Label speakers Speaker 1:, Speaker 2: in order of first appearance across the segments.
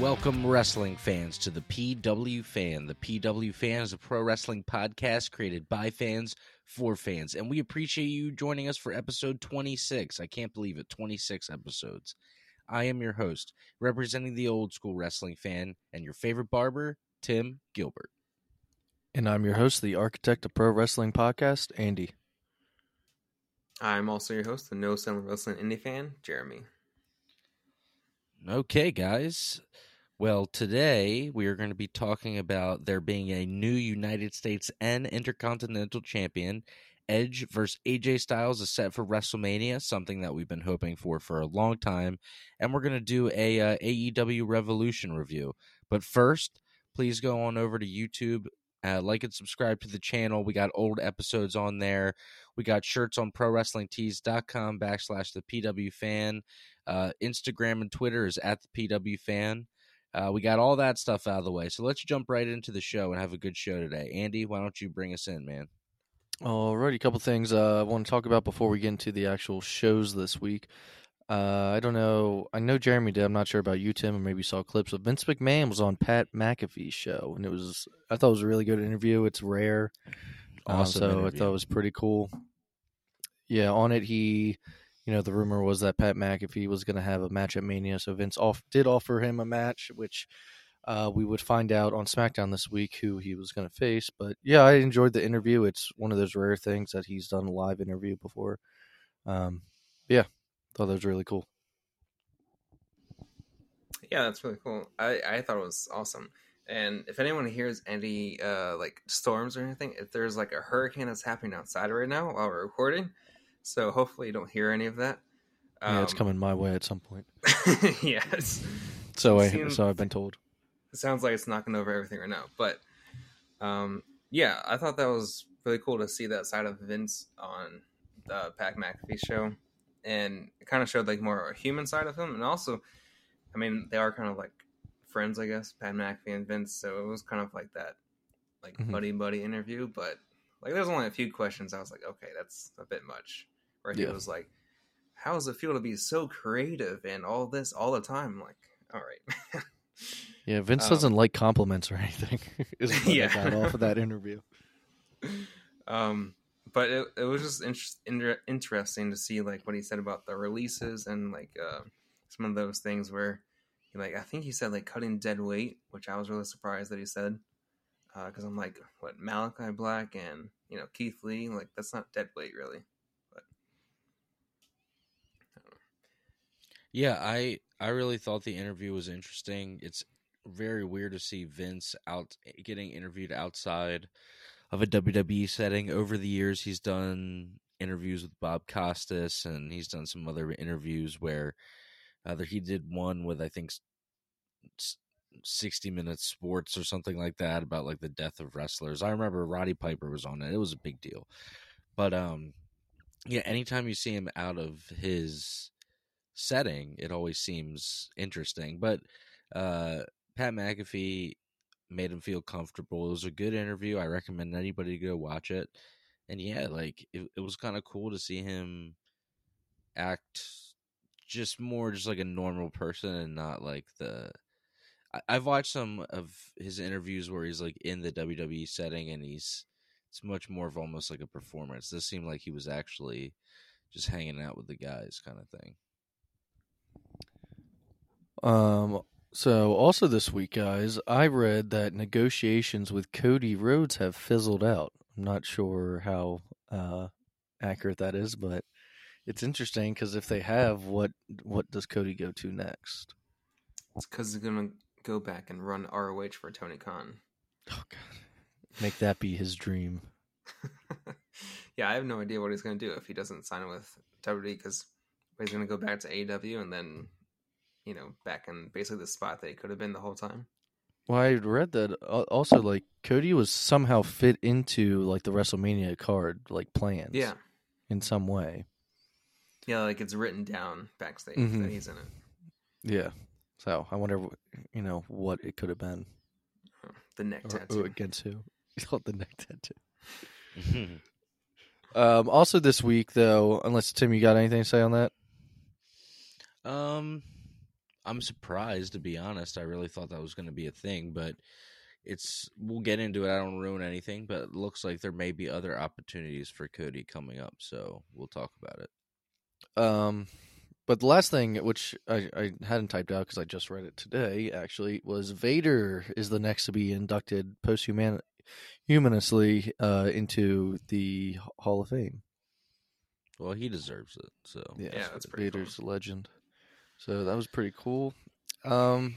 Speaker 1: Welcome, wrestling fans, to the PW Fan. The PW Fan is a pro wrestling podcast created by fans for fans, and we appreciate you joining us for episode 26. I can't believe it 26 episodes. I am your host, representing the old school wrestling fan, and your favorite barber, Tim Gilbert.
Speaker 2: And I'm your host, the architect of pro wrestling podcast, Andy.
Speaker 3: I'm also your host, the No Selling Wrestling Indie fan, Jeremy.
Speaker 1: Okay, guys. Well, today we are going to be talking about there being a new United States and Intercontinental Champion. Edge versus AJ Styles is set for WrestleMania, something that we've been hoping for for a long time. And we're going to do a uh, AEW Revolution review. But first, please go on over to YouTube, uh, like and subscribe to the channel. We got old episodes on there. We got shirts on ProWrestlingTees.com backslash the PW Fan. Uh, Instagram and Twitter is at the PW Fan. Uh, we got all that stuff out of the way. So let's jump right into the show and have a good show today. Andy, why don't you bring us in, man?
Speaker 2: Alrighty, a couple things uh, I want to talk about before we get into the actual shows this week. Uh, I don't know. I know Jeremy did. I'm not sure about you, Tim, or maybe you saw clips of Vince McMahon was on Pat McAfee's show, and it was. I thought it was a really good interview. It's rare,
Speaker 1: Awesome
Speaker 2: uh, so
Speaker 1: interview.
Speaker 2: I thought it was pretty cool. Yeah, on it he, you know, the rumor was that Pat McAfee was going to have a match at Mania, so Vince off did offer him a match, which uh, we would find out on SmackDown this week who he was going to face. But yeah, I enjoyed the interview. It's one of those rare things that he's done a live interview before. Um, yeah, thought that was really cool.
Speaker 3: Yeah, that's really cool. I, I thought it was awesome. And if anyone hears any uh, like storms or anything, if there's like a hurricane that's happening outside right now while we're recording, so hopefully you don't hear any of that.
Speaker 2: yeah, it's
Speaker 3: Um,
Speaker 2: coming my way at some point.
Speaker 3: yes,
Speaker 2: So I
Speaker 3: seems-
Speaker 2: so I've been told.
Speaker 3: it sounds like it's knocking over everything right now. But um, yeah, I thought that was really cool to see that side of Vince on the Pat McAfee show, and it kind of showed like more a human side of him, and also, I mean, they are kind of like friends, I guess, Pat McAfee and Vince. So it was kind of like that, like
Speaker 2: Mhm.
Speaker 3: buddy buddy interview. But like, there's only a few questions. I was like, okay, that's a bit much. Where he
Speaker 2: Yeah.
Speaker 3: was like, "How does it feel to be so creative and all this all the time?" I'm like, all right.
Speaker 2: Yeah, Vince
Speaker 3: Um,
Speaker 2: doesn't like compliments or anything. is what
Speaker 3: Yeah.
Speaker 2: I got off of that interview.
Speaker 3: um but it, it was just inter- inter- interesting to see like what he said about the releases and like uh some of those things where he like i think he said like cutting dead weight which i was really surprised that he said because i'm like what Malakai Black and you know keith lee like that's not dead weight really
Speaker 1: Yeah, I I really thought the interview was interesting. It's very weird to see Vince out getting interviewed outside of a WWE setting. Over the years, he's done interviews with Bob Costas, and he's done some other interviews where either he did one with I think s- s- 60 minutes sports or something like that about like the death of wrestlers. I remember Roddy Piper was on it. It was a big deal. But um yeah, anytime you see him out of his setting, it always seems interesting. But uh, Pat McAfee made him feel comfortable. It was a good interview. I recommend anybody to go watch it. And yeah, like it, it was kind of cool to see him act just more just like a normal person and not like the. I've watched some of his interviews where he's like in the WWE setting and he's it's much more of almost like a performance. This seemed like he was actually just hanging out with the guys kind of thing.
Speaker 2: Um. So also this week, guys, I read that negotiations with Cody Rhodes have fizzled out. I'm not sure how uh, accurate that is, but it's interesting because if they have, what what does Cody go to next?
Speaker 3: it's because he's gonna go back and run roh for tony khan
Speaker 2: Oh God, make that be his dream.
Speaker 3: yeah i have no idea what he's gonna do if he doesn't sign with wwe because he's gonna go back to aew and then you know back in basically the spot that he could have been the whole time
Speaker 2: Well, I read that also like Cody was somehow fit into like the WrestleMania card like plans.
Speaker 3: yeah
Speaker 2: in some way.
Speaker 3: Yeah, like it's written down backstage
Speaker 2: Mhm.
Speaker 3: that he's in it.
Speaker 2: Yeah. So I wonder, you know, what it could have been.
Speaker 3: The neck
Speaker 2: Or,
Speaker 3: tattoo.
Speaker 2: or against who? The neck tattoo. Um, also this week, though, unless Tim, you got anything to say on that?
Speaker 1: um, I'm surprised to be honest. I really thought that was going to be a thing, but it's we'll get into it. I don't ruin anything, but it looks like there may be other opportunities for Cody coming up, so we'll talk about it.
Speaker 2: Um, but the last thing, which I, I hadn't typed out because I just read it today, actually, was Vader is the next to be inducted posthumously uh, into the Hall of Fame.
Speaker 1: Well, he deserves it. So
Speaker 2: Yeah,
Speaker 3: Yeah, that's pretty
Speaker 2: Vader's a legend. So that was pretty cool. Um,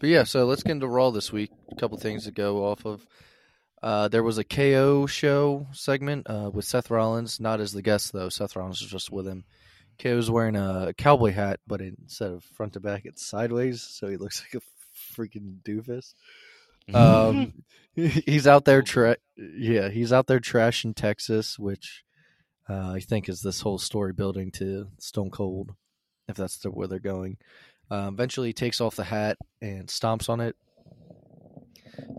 Speaker 2: but yeah, so let's get into Raw this week. A couple things to go off of. Uh, there was a KO show segment uh, with Seth Rollins, not as the guest though. Seth Rollins was just with him. KO's wearing a cowboy hat, but instead of front to back, it's sideways, so he looks like a freaking doofus. Um, he's out there, tra- yeah, he's out there trashing Texas, which uh, I think is this whole story building to Stone Cold, if that's the, where they're going. Um, eventually, he takes off the hat and stomps on it.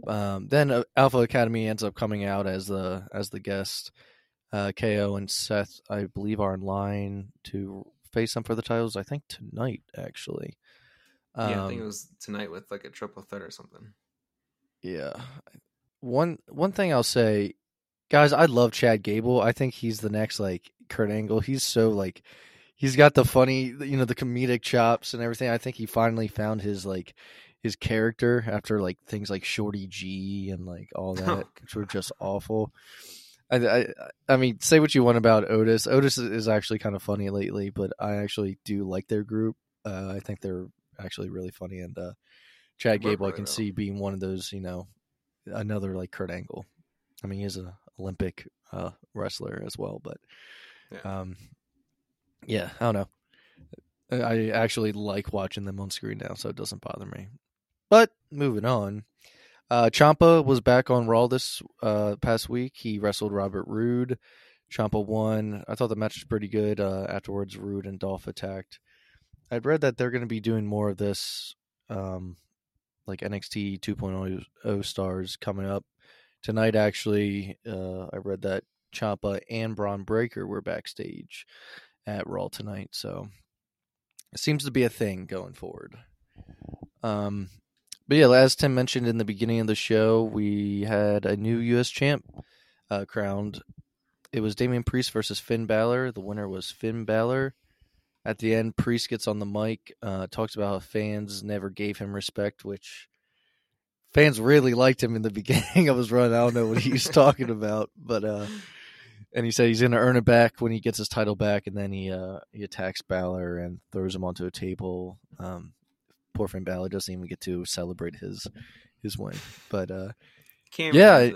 Speaker 2: Um, then uh, Alpha Academy ends up coming out as the as the guest. Uh, KO and Seth, I believe, are in line to face them for the titles. I think tonight, actually.
Speaker 3: yeah, I think
Speaker 2: Um,
Speaker 3: it was tonight with like a triple threat or something.
Speaker 2: Yeah. One one thing I'll say, guys, I love Chad Gable. I think he's the next like Kurt Angle. He's so like he's got the funny, you know, the comedic chops and everything. I think he finally found his like his character after like things like Shorty G and like all that,
Speaker 3: Oh,
Speaker 2: which were just awful. I, I I mean, say what you want about Otis. Otis is actually kind of funny lately, but I actually do like their group. Uh, I think they're actually really funny, and uh, Chad Gable I can
Speaker 3: out.
Speaker 2: see being one of those, you know, another like Kurt Angle. I mean, he's an Olympic uh, wrestler as well, but
Speaker 3: Yeah.
Speaker 2: um, yeah, I don't know. I actually like watching them on screen now, so it doesn't bother me. But moving on, uh, Ciampa was back on Raw this uh, past week. He wrestled Robert Roode. Ciampa won. I thought the match was pretty good. Uh, afterwards, Roode and Dolph attacked. I'd read that they're going to be doing more of this, um, like NXT 2.0 stars coming up tonight. Actually, uh, I read that Ciampa and Bron Breakker were backstage at Raw tonight, so it seems to be a thing going forward. Um, but yeah, as Tim mentioned in the beginning of the show, we had a new U.S. champ uh, crowned. It was Damian Priest versus Finn Balor. The winner was Finn Balor. At the end, Priest gets on the mic, uh, talks about how fans never gave him respect, which fans really liked him in the beginning of his run. I don't know what he's talking about, but uh, and he said he's going to earn it back when he gets his title back, and then he uh, he attacks Balor and throws him onto a table. Um, poor Finn Balor doesn't even get to celebrate his his win, but uh,
Speaker 3: Can't
Speaker 2: Yeah,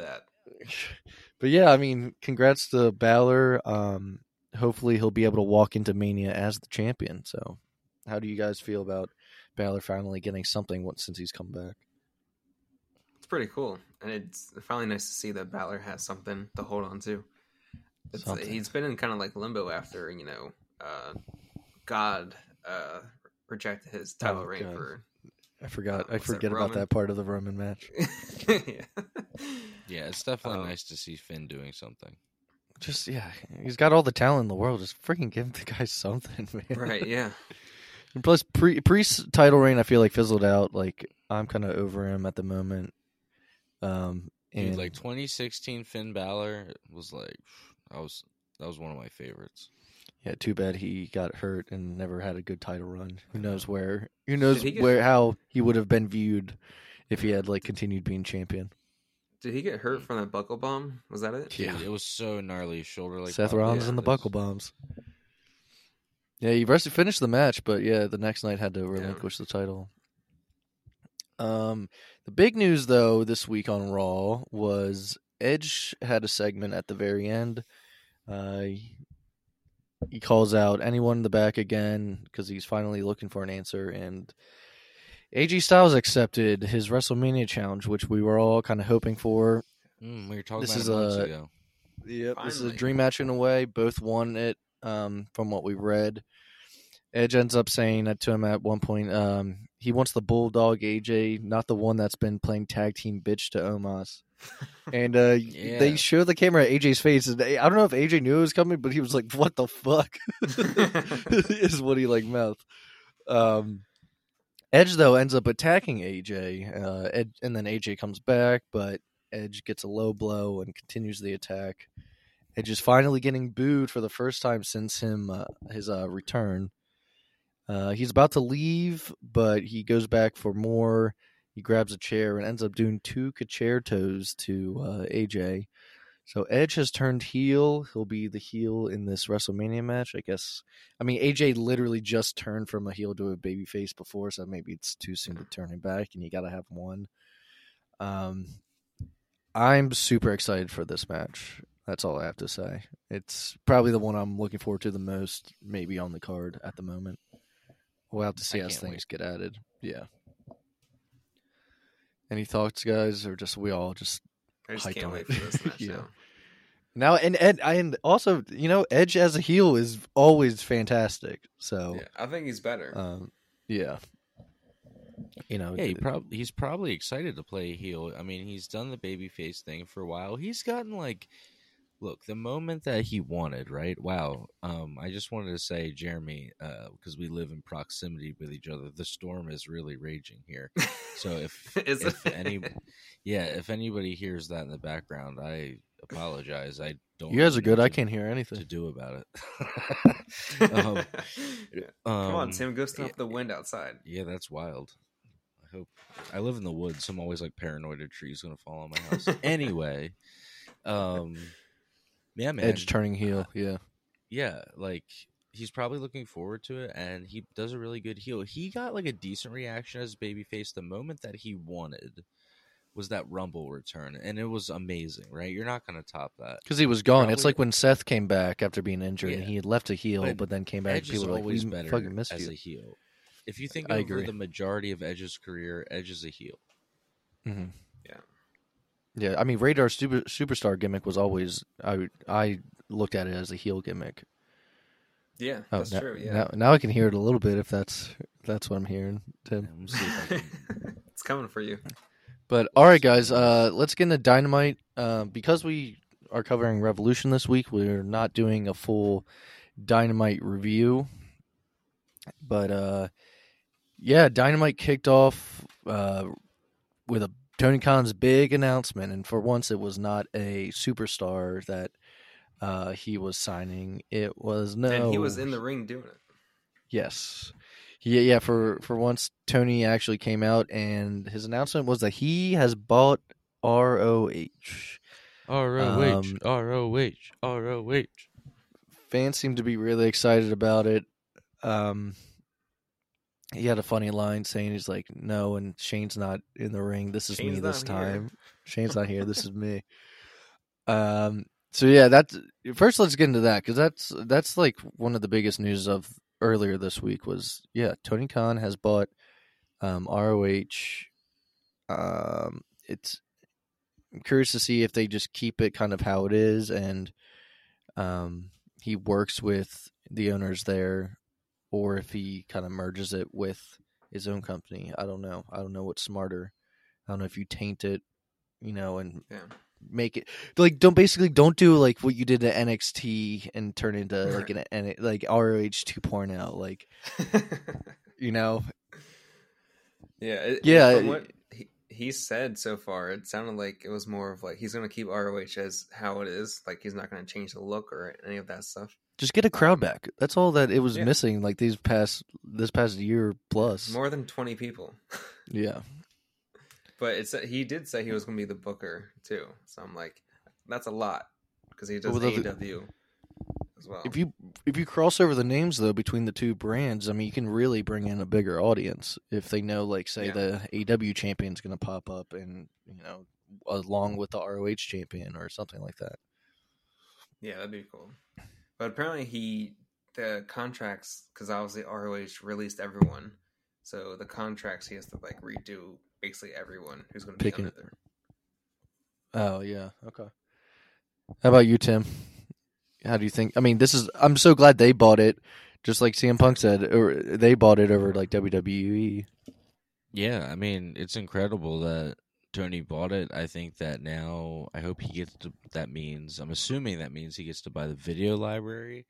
Speaker 2: but yeah, I mean, congrats to Balor. Um, hopefully, he'll be able to walk into Mania as the champion. So, how do you guys feel about Balor finally getting something once since he's come back?
Speaker 3: It's pretty cool, and it's finally nice to see that Balor has something to hold on to. It's, he's been in kind of like limbo after you know, uh, God uh, rejected his title
Speaker 2: Oh,
Speaker 3: reign
Speaker 2: God.
Speaker 3: for.
Speaker 2: I forgot.
Speaker 3: Uh,
Speaker 2: I
Speaker 3: was that
Speaker 2: forget about
Speaker 3: Roman?
Speaker 2: that part of the Roman match.
Speaker 3: yeah.
Speaker 1: Yeah, it's definitely
Speaker 3: Um,
Speaker 1: nice to see Finn doing something.
Speaker 2: Just yeah, he's got all the talent in the world. Just freaking give the guy something, man.
Speaker 3: right. Yeah.
Speaker 2: And plus, pre Priest's title reign, I feel like fizzled out. Like I'm kind of over him at the moment. Um,
Speaker 1: Dude,
Speaker 2: and
Speaker 1: like 2016 Finn Balor was like, I was that was one of my favorites.
Speaker 2: yeah, too bad he got hurt and never had a good title run. Who knows where? Who knows
Speaker 3: get-
Speaker 2: where? How he would have been viewed if he had like continued being champion.
Speaker 3: Did he get hurt from that buckle bomb? Was that it?
Speaker 2: Yeah.
Speaker 1: Dude, it was so gnarly. Shoulder like
Speaker 2: Seth Rollins
Speaker 3: yeah,
Speaker 2: and the buckle bombs. Yeah, he rest- finished the match, but yeah, the next night had to relinquish the title. Um, the big news though this week on Raw was Edge had a segment at the very end. Uh, he- he calls out anyone in the back again because he's finally looking for an answer, and AJ Styles accepted his WrestleMania challenge, which we were all kind of hoping for.
Speaker 1: Mm, we were talking
Speaker 2: This
Speaker 1: about
Speaker 2: is
Speaker 1: months
Speaker 2: a-
Speaker 1: ago.
Speaker 2: Yep, this is a dream match in a way. Both won it, um, from what we read. Edge ends up saying that to him at one point. Um, he wants the bulldog AJ, not the one that's been playing tag team bitch to Omos. And uh,
Speaker 1: Yeah.
Speaker 2: they show the camera at AJ's face, and I don't know if AJ knew it was coming, but he was like, "What the fuck?" is what he like mouthed. Um, Edge though ends up attacking AJ, uh, Ed, and then AJ comes back, but Edge gets a low blow and continues the attack. Edge is finally getting booed for the first time since him uh, his uh, return. Uh, he's about to leave, but he goes back for more. He grabs a chair and ends up doing two toes to uh, AJ. So Edge has turned heel. He'll be the heel in this WrestleMania match, I guess. I mean, AJ literally just turned from a heel to a babyface before, so maybe it's too soon to turn him back, and you got to have one. Um, I'm super excited for this match. That's all I have to say. It's probably the one I'm looking forward to the most, maybe on the card at the moment. We'll have to see
Speaker 1: I
Speaker 2: as things
Speaker 1: wait.
Speaker 2: get added. Yeah. Any thoughts, guys, or just we all just
Speaker 3: I just
Speaker 2: Hyped
Speaker 3: can't
Speaker 2: on
Speaker 3: wait
Speaker 2: it.
Speaker 3: for this match
Speaker 2: Yeah.
Speaker 3: now.
Speaker 2: now and and and also you know Edge as a heel is always fantastic. So
Speaker 3: Yeah, I think he's better.
Speaker 2: um, yeah, you know,
Speaker 1: Yeah, he
Speaker 2: th-
Speaker 1: prob- he's probably excited to play heel. I mean, he's done the babyface thing for a while. He's gotten like, look, the moment that he wanted, right? Wow. Um, I just wanted to say, Jeremy, because we live in proximity with each other, the storm is really raging here. So if
Speaker 3: Is
Speaker 1: if
Speaker 3: it?
Speaker 1: any, yeah, if anybody hears that in the background, I apologize. I don't.
Speaker 2: you guys are
Speaker 1: really know
Speaker 2: good. I can't hear anything to
Speaker 1: do about it. um,
Speaker 3: Come on,
Speaker 1: um,
Speaker 3: Tim, go stop
Speaker 1: yeah,
Speaker 3: the wind outside.
Speaker 1: Yeah, that's wild. I hope I live in the woods, so I'm always like paranoid a tree's gonna fall on my house. anyway, um, yeah, man,
Speaker 2: Edge turning heel. Yeah,
Speaker 1: yeah, like he's probably looking forward to it, and he does a really good heel. He got like a decent reaction as babyface the moment that he wanted was that Rumble return, and it was amazing. Right, you're not gonna top that.
Speaker 2: because he was gone. It's like when Seth came back after being injured, and he had left a heel,
Speaker 1: But
Speaker 2: but then came back.
Speaker 1: Edge
Speaker 2: people were like,
Speaker 1: always
Speaker 2: "We
Speaker 1: better
Speaker 2: fucking missed
Speaker 1: as
Speaker 2: you."
Speaker 1: a heel. If you think
Speaker 2: I
Speaker 1: over
Speaker 2: agree.
Speaker 1: the majority of Edge's career, Edge is a heel.
Speaker 2: hmm
Speaker 3: Yeah.
Speaker 2: Yeah, I mean, Rated-R super, superstar gimmick was always I I looked at it as a heel gimmick.
Speaker 3: Yeah,
Speaker 2: Oh,
Speaker 3: that's
Speaker 2: now,
Speaker 3: true. Yeah.
Speaker 2: Now, now I can hear it a little bit if that's if that's what I'm hearing, Tim.
Speaker 1: Let me see if I can
Speaker 3: it's coming for you.
Speaker 2: But all right, guys, uh, let's get into Dynamite. Uh, because we are covering Revolution this week, we're not doing a full Dynamite review. But uh, yeah, Dynamite kicked off uh, with a Tony Khan's big announcement, and for once, it was not a superstar that uh, he was signing. It was no,
Speaker 3: And he was in the ring doing it.
Speaker 2: Yes. Yeah, yeah. For for once, Tony actually came out, and his announcement was that he has bought ROH.
Speaker 1: R O H
Speaker 2: Um,
Speaker 1: R O H R O H.
Speaker 2: Fans seem to be really excited about it. Um, he had a funny line saying he's like, "No," and Shane's not in the ring. This is me this time. Shane's not here. This is me. Um. So yeah, that's first. Let's get into that because that's that's like one of the biggest news of earlier this week was yeah, Tony Khan has bought um, ROH. Um, it's I'm curious to see if they just keep it kind of how it is, and um, he works with the owners there, or if he kind of merges it with his own company. I don't know. I don't know what's smarter. I don't know if you taint it, you know, and
Speaker 3: Yeah.
Speaker 2: make it like don't basically don't do like what you did at NXT and turn into like an, an like ROH 2.0 like you know
Speaker 3: yeah. It,
Speaker 2: Yeah, it-
Speaker 3: what he, he said so far, it sounded like it was more of like he's going to keep ROH as how it is. Like he's not going to change the look or any of that stuff.
Speaker 2: Just get a crowd back that's all that it was
Speaker 3: Yeah.
Speaker 2: missing like these past this past year plus
Speaker 3: More than 20 people.
Speaker 2: yeah
Speaker 3: But it's he did say he was going to be the booker too. So I'm like, that's a lot because he does
Speaker 2: Well, the-
Speaker 3: AEW as well.
Speaker 2: if you if you cross over the names though between the two brands I mean you can really bring in a bigger audience if they know like say
Speaker 3: Yeah.
Speaker 2: the AW champion's going to pop up and you know along with the ROH champion or something like that
Speaker 3: Yeah, that'd be cool. But apparently, he the contracts because obviously ROH released everyone, so the contracts he has to like redo basically everyone who's going to be
Speaker 2: Picking-
Speaker 3: under there.
Speaker 2: Oh yeah, okay. How about you, Tim? How do you think? I mean, this is. I'm so glad they bought it, just like CM Punk said, or they bought it over like. WWE.
Speaker 1: Yeah, I mean, it's incredible that Tony bought it. I think that now, I hope he gets to. That means, I'm assuming that means he gets to buy the video library,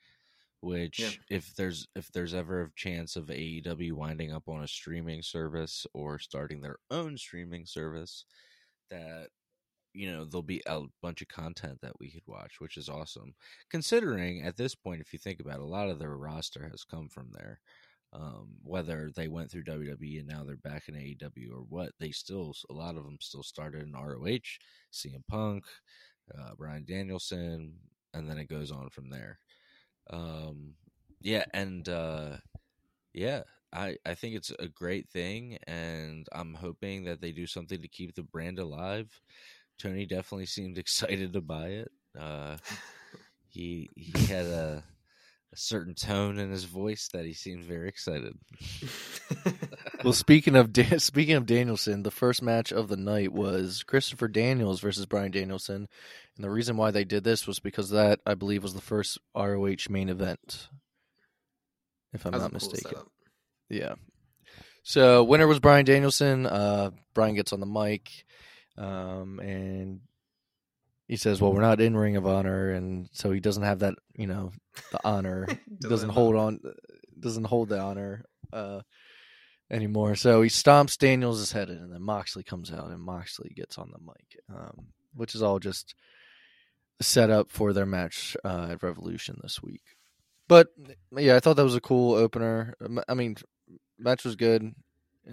Speaker 1: which
Speaker 3: Yeah.
Speaker 1: if there's if there's ever a chance of AEW winding up on a streaming service or starting their own streaming service, that you know there'll be a bunch of content that we could watch, which is awesome. Considering at this point, if you think about it, a lot of their roster has come from there. Um, whether they went through WWE and now they're back in AEW or what, they still a lot of them still started in ROH, CM Punk, uh, Bryan Danielson, and then it goes on from there. Um, yeah, and uh, yeah, I I think it's a great thing, and I'm hoping that they do something to keep the brand alive. Tony definitely seemed excited to buy it. Uh, he he had a a certain tone in his voice that he seemed very excited.
Speaker 2: Well, speaking of Dan- speaking of Danielson, the first match of the night was Christopher Daniels versus Bryan Danielson, and the reason why they did this was because that I believe was the first ROH main event, if I'm
Speaker 3: That was
Speaker 2: not
Speaker 3: a cool
Speaker 2: mistaken. Yeah. So winner was Bryan Danielson. Uh, Bryan gets on the mic, um, and he says, "Well, we're not in Ring of Honor, and so he doesn't have that, you know, the honor.
Speaker 3: Doesn't
Speaker 2: doesn't hold on, doesn't hold the honor uh, anymore." So he stomps Daniels' head in, and then Moxley comes out, and Moxley gets on the mic, um, which is all just set up for their match uh, at Revolution this week. But yeah, I thought that was a cool opener. I mean, match was good.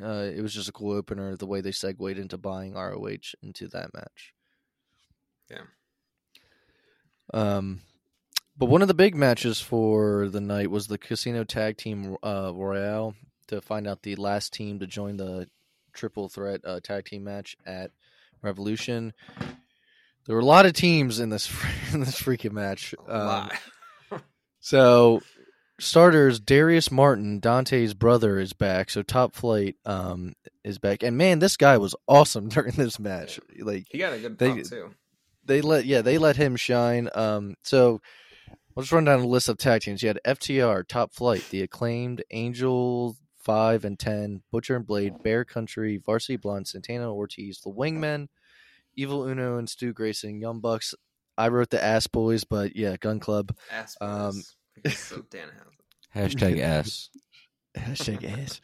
Speaker 2: Uh, it was just a cool opener the way they segued into buying ROH into that match.
Speaker 3: Yeah.
Speaker 2: Um, but one of the big matches for the night was the Casino Tag Team uh, Royale to find out the last team to join the triple threat uh, tag team match at Revolution. There were a lot of teams in this in this freaking match.
Speaker 3: A
Speaker 2: Um,
Speaker 3: lot.
Speaker 2: so starters Darius Martin, Dante's brother, is back. So Top Flight um, is back, and man, this guy was awesome during this match. Like
Speaker 3: he got a good
Speaker 2: They-
Speaker 3: pop too.
Speaker 2: They let yeah they let him shine. Um, so I'll just run down a list of tag teams. You had FTR, Top Flight, the acclaimed Angel five and ten, Butcher and Blade, Bear Country, Varsity Blonde, Santana Ortiz, the Wingmen, Evil Uno and Stu Grayson, Young Bucks. I wrote the Ass Boys, but yeah, Gunn Club.
Speaker 3: Ass
Speaker 2: um,
Speaker 3: boys, because so Dan.
Speaker 1: Hashtag ass.
Speaker 2: Hashtag ass.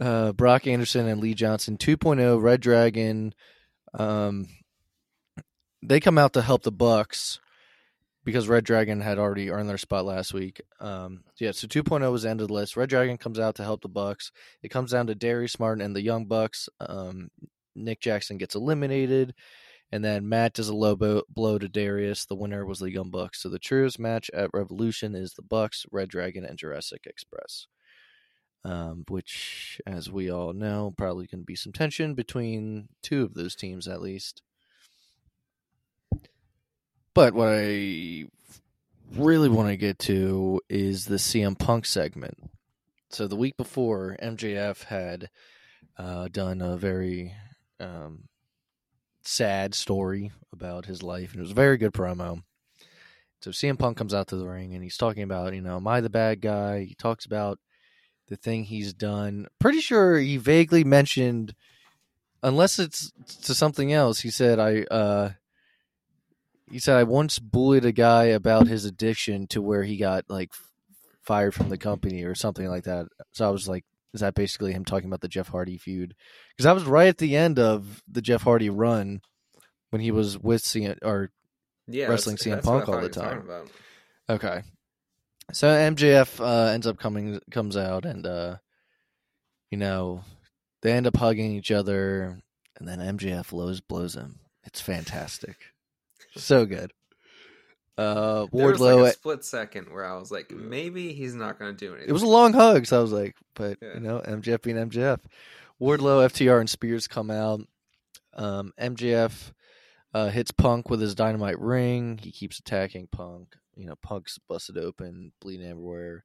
Speaker 2: Uh, Brock Anderson and Lee Johnson 2.0, Red Dragon. Um, they come out to help the Bucks because Red Dragon had already earned their spot last week. Um, yeah, so 2.0 was the end of the list. Red Dragon comes out to help the Bucks. It comes down to Darius Martin and the Young Bucks. Um, Nick Jackson gets eliminated. And then Matt does a low blow to Darius. The winner was the Young Bucks. So the truest match at Revolution is the Bucks, Red Dragon, and Jurassic Express. Um, which, as we all know, probably going to be some tension between two of those teams at least. But what I really want to get to is the CM Punk segment. So the week before, MJF had uh, done a very um, sad story about his life, and it was a very good promo. So CM Punk comes out to the ring, and he's talking about, you know, am I the bad guy? He talks about the thing he's done. Pretty sure he vaguely mentioned, unless it's to something else. He said, "I." Uh, he said, "I once bullied a guy about his addiction to where he got like fired from the company or something like that." So I was like, "Is that basically him talking about the Jeff Hardy feud?" Because I was right at the end of the Jeff Hardy run when he was with CM or
Speaker 3: Yeah,
Speaker 2: Wrestling CM
Speaker 3: that's what I
Speaker 2: Punk all the
Speaker 3: he was talking
Speaker 2: time. Okay. So MJF uh, ends up coming comes out and uh, you know they end up hugging each other and then MJF blows blows him. It's fantastic, so good. Uh,
Speaker 3: There was
Speaker 2: Wardlow.
Speaker 3: like a split second where I was like, maybe he's not going to do anything.
Speaker 2: it was a long hug, so I was like, but
Speaker 3: Yeah.
Speaker 2: you know, MJF being MJF. Wardlow, FTR, and Spears come out. Um, MJF uh, hits Punk with his dynamite ring. He keeps attacking Punk. You know, Punk's busted open, bleeding everywhere.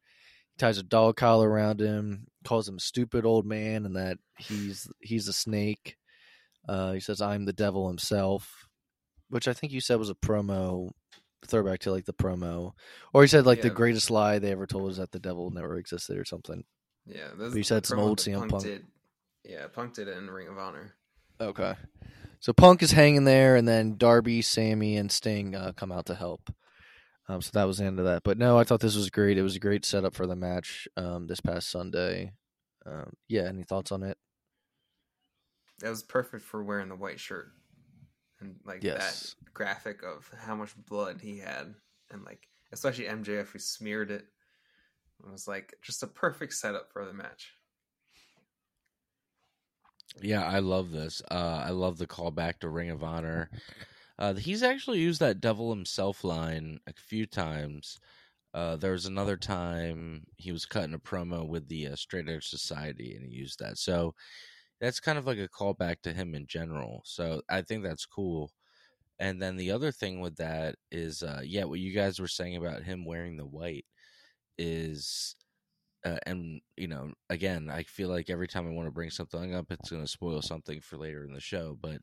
Speaker 2: He ties a dog collar around him, calls him a stupid old man, and that he's he's a snake. Uh, he says, "I'm the devil himself," which I think you said was a promo throwback to like the promo, or he said like the greatest lie they ever told was that the devil never existed or something.
Speaker 3: yeah,
Speaker 2: But you said some old CM Punk.
Speaker 3: Did. Yeah, Punk did it in Ring of Honor.
Speaker 2: Okay. So Punk is hanging there, and then Darby, Sammy, and Sting uh, come out to help. Um, so that was the end of that. But no, I thought this was great. It was a great setup for the match um, this past Sunday. Um, yeah, any thoughts on it?
Speaker 3: That was perfect for wearing the white shirt and like
Speaker 2: Yes.
Speaker 3: that graphic of how much blood he had, and like especially MJF who smeared it. It was like just a perfect setup for the match.
Speaker 1: Yeah, I love this. Uh, I love the callback to Ring of Honor. Uh, he's actually used that Devil Himself line a few times. Uh, there was another time he was cutting a promo with the uh, Straight Edge Society, and he used that. So that's kind of like a callback to him in general. So I think that's cool. And then the other thing with that is, uh, yeah, what you guys were saying about him wearing the white is uh, and you know again i feel like every time i want to bring something up it's going to spoil something for later in the show but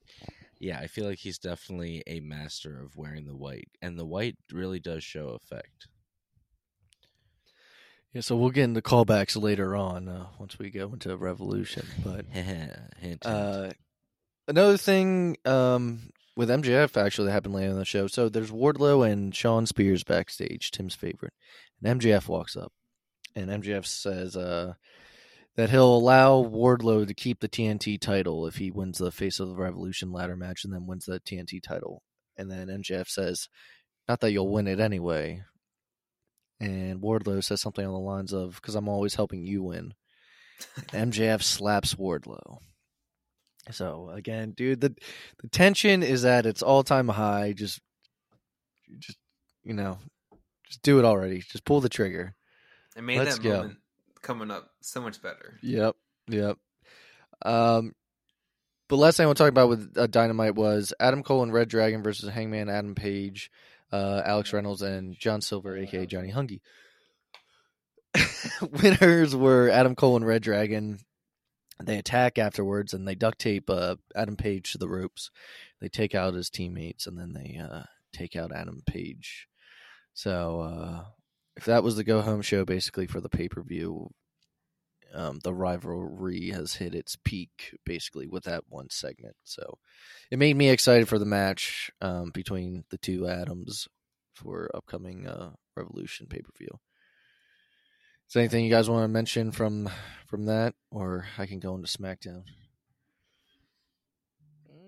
Speaker 1: yeah i feel like he's definitely a master of wearing the white and the white really does show effect
Speaker 2: Yeah, so we'll get into callbacks later on uh, once we go into Revolution. But. Uh, another thing um, with MJF actually that happened later in the show. So there's Wardlow and Shawn Spears backstage, Tim's favorite, and MJF walks up, and MJF says uh, that he'll allow Wardlow to keep the TNT title if he wins the Face of the Revolution ladder match and then wins the TNT title. And then MJF says, "Not that you'll win it anyway." And Wardlow says something on the lines of, "Because I'm always helping you win." MJF slaps Wardlow. So again, dude, the the tension is at its all time high. Just, just you know, just do it already. Just pull the trigger.
Speaker 3: It made
Speaker 2: Let's
Speaker 3: that
Speaker 2: go.
Speaker 3: moment coming up so much better.
Speaker 2: Yep, yep. Um, but last thing I want to talk about with uh, Dynamite was Adam Cole and Red Dragon versus Hangman Adam Page, uh, Alex Reynolds, and John Silver, aka Johnny Hungee. Winners were Adam Cole and Red Dragon. They attack afterwards and they duct tape uh, Adam Page to the ropes. They take out his teammates and then they uh, take out Adam Page. So uh, if that was the go home show, basically for the pay per view, um, the rivalry has hit its peak basically with that one segment. So it made me excited for the match um, between the two Adams for upcoming uh, Revolution pay per view. Is there anything you guys want to mention from from that, or I can go into SmackDown?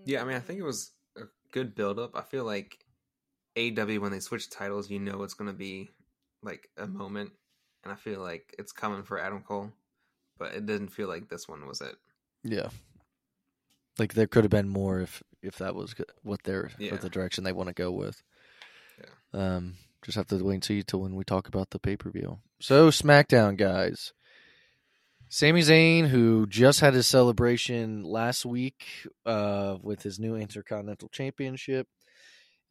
Speaker 3: Yeah, I mean, I think it was a good build up. I feel like AW when they switch titles, you know it's going to be like a moment, and I feel like it's coming for Adam Cole, but it didn't feel like this one was it.
Speaker 2: Yeah, like there could have been more if if that was what they're
Speaker 3: Yeah.
Speaker 2: what the direction they want to go with.
Speaker 3: Yeah.
Speaker 2: Um, just have to wait and see till when we talk about the pay per view. So SmackDown guys, Sami Zayn, who just had his celebration last week uh, with his new Intercontinental Championship,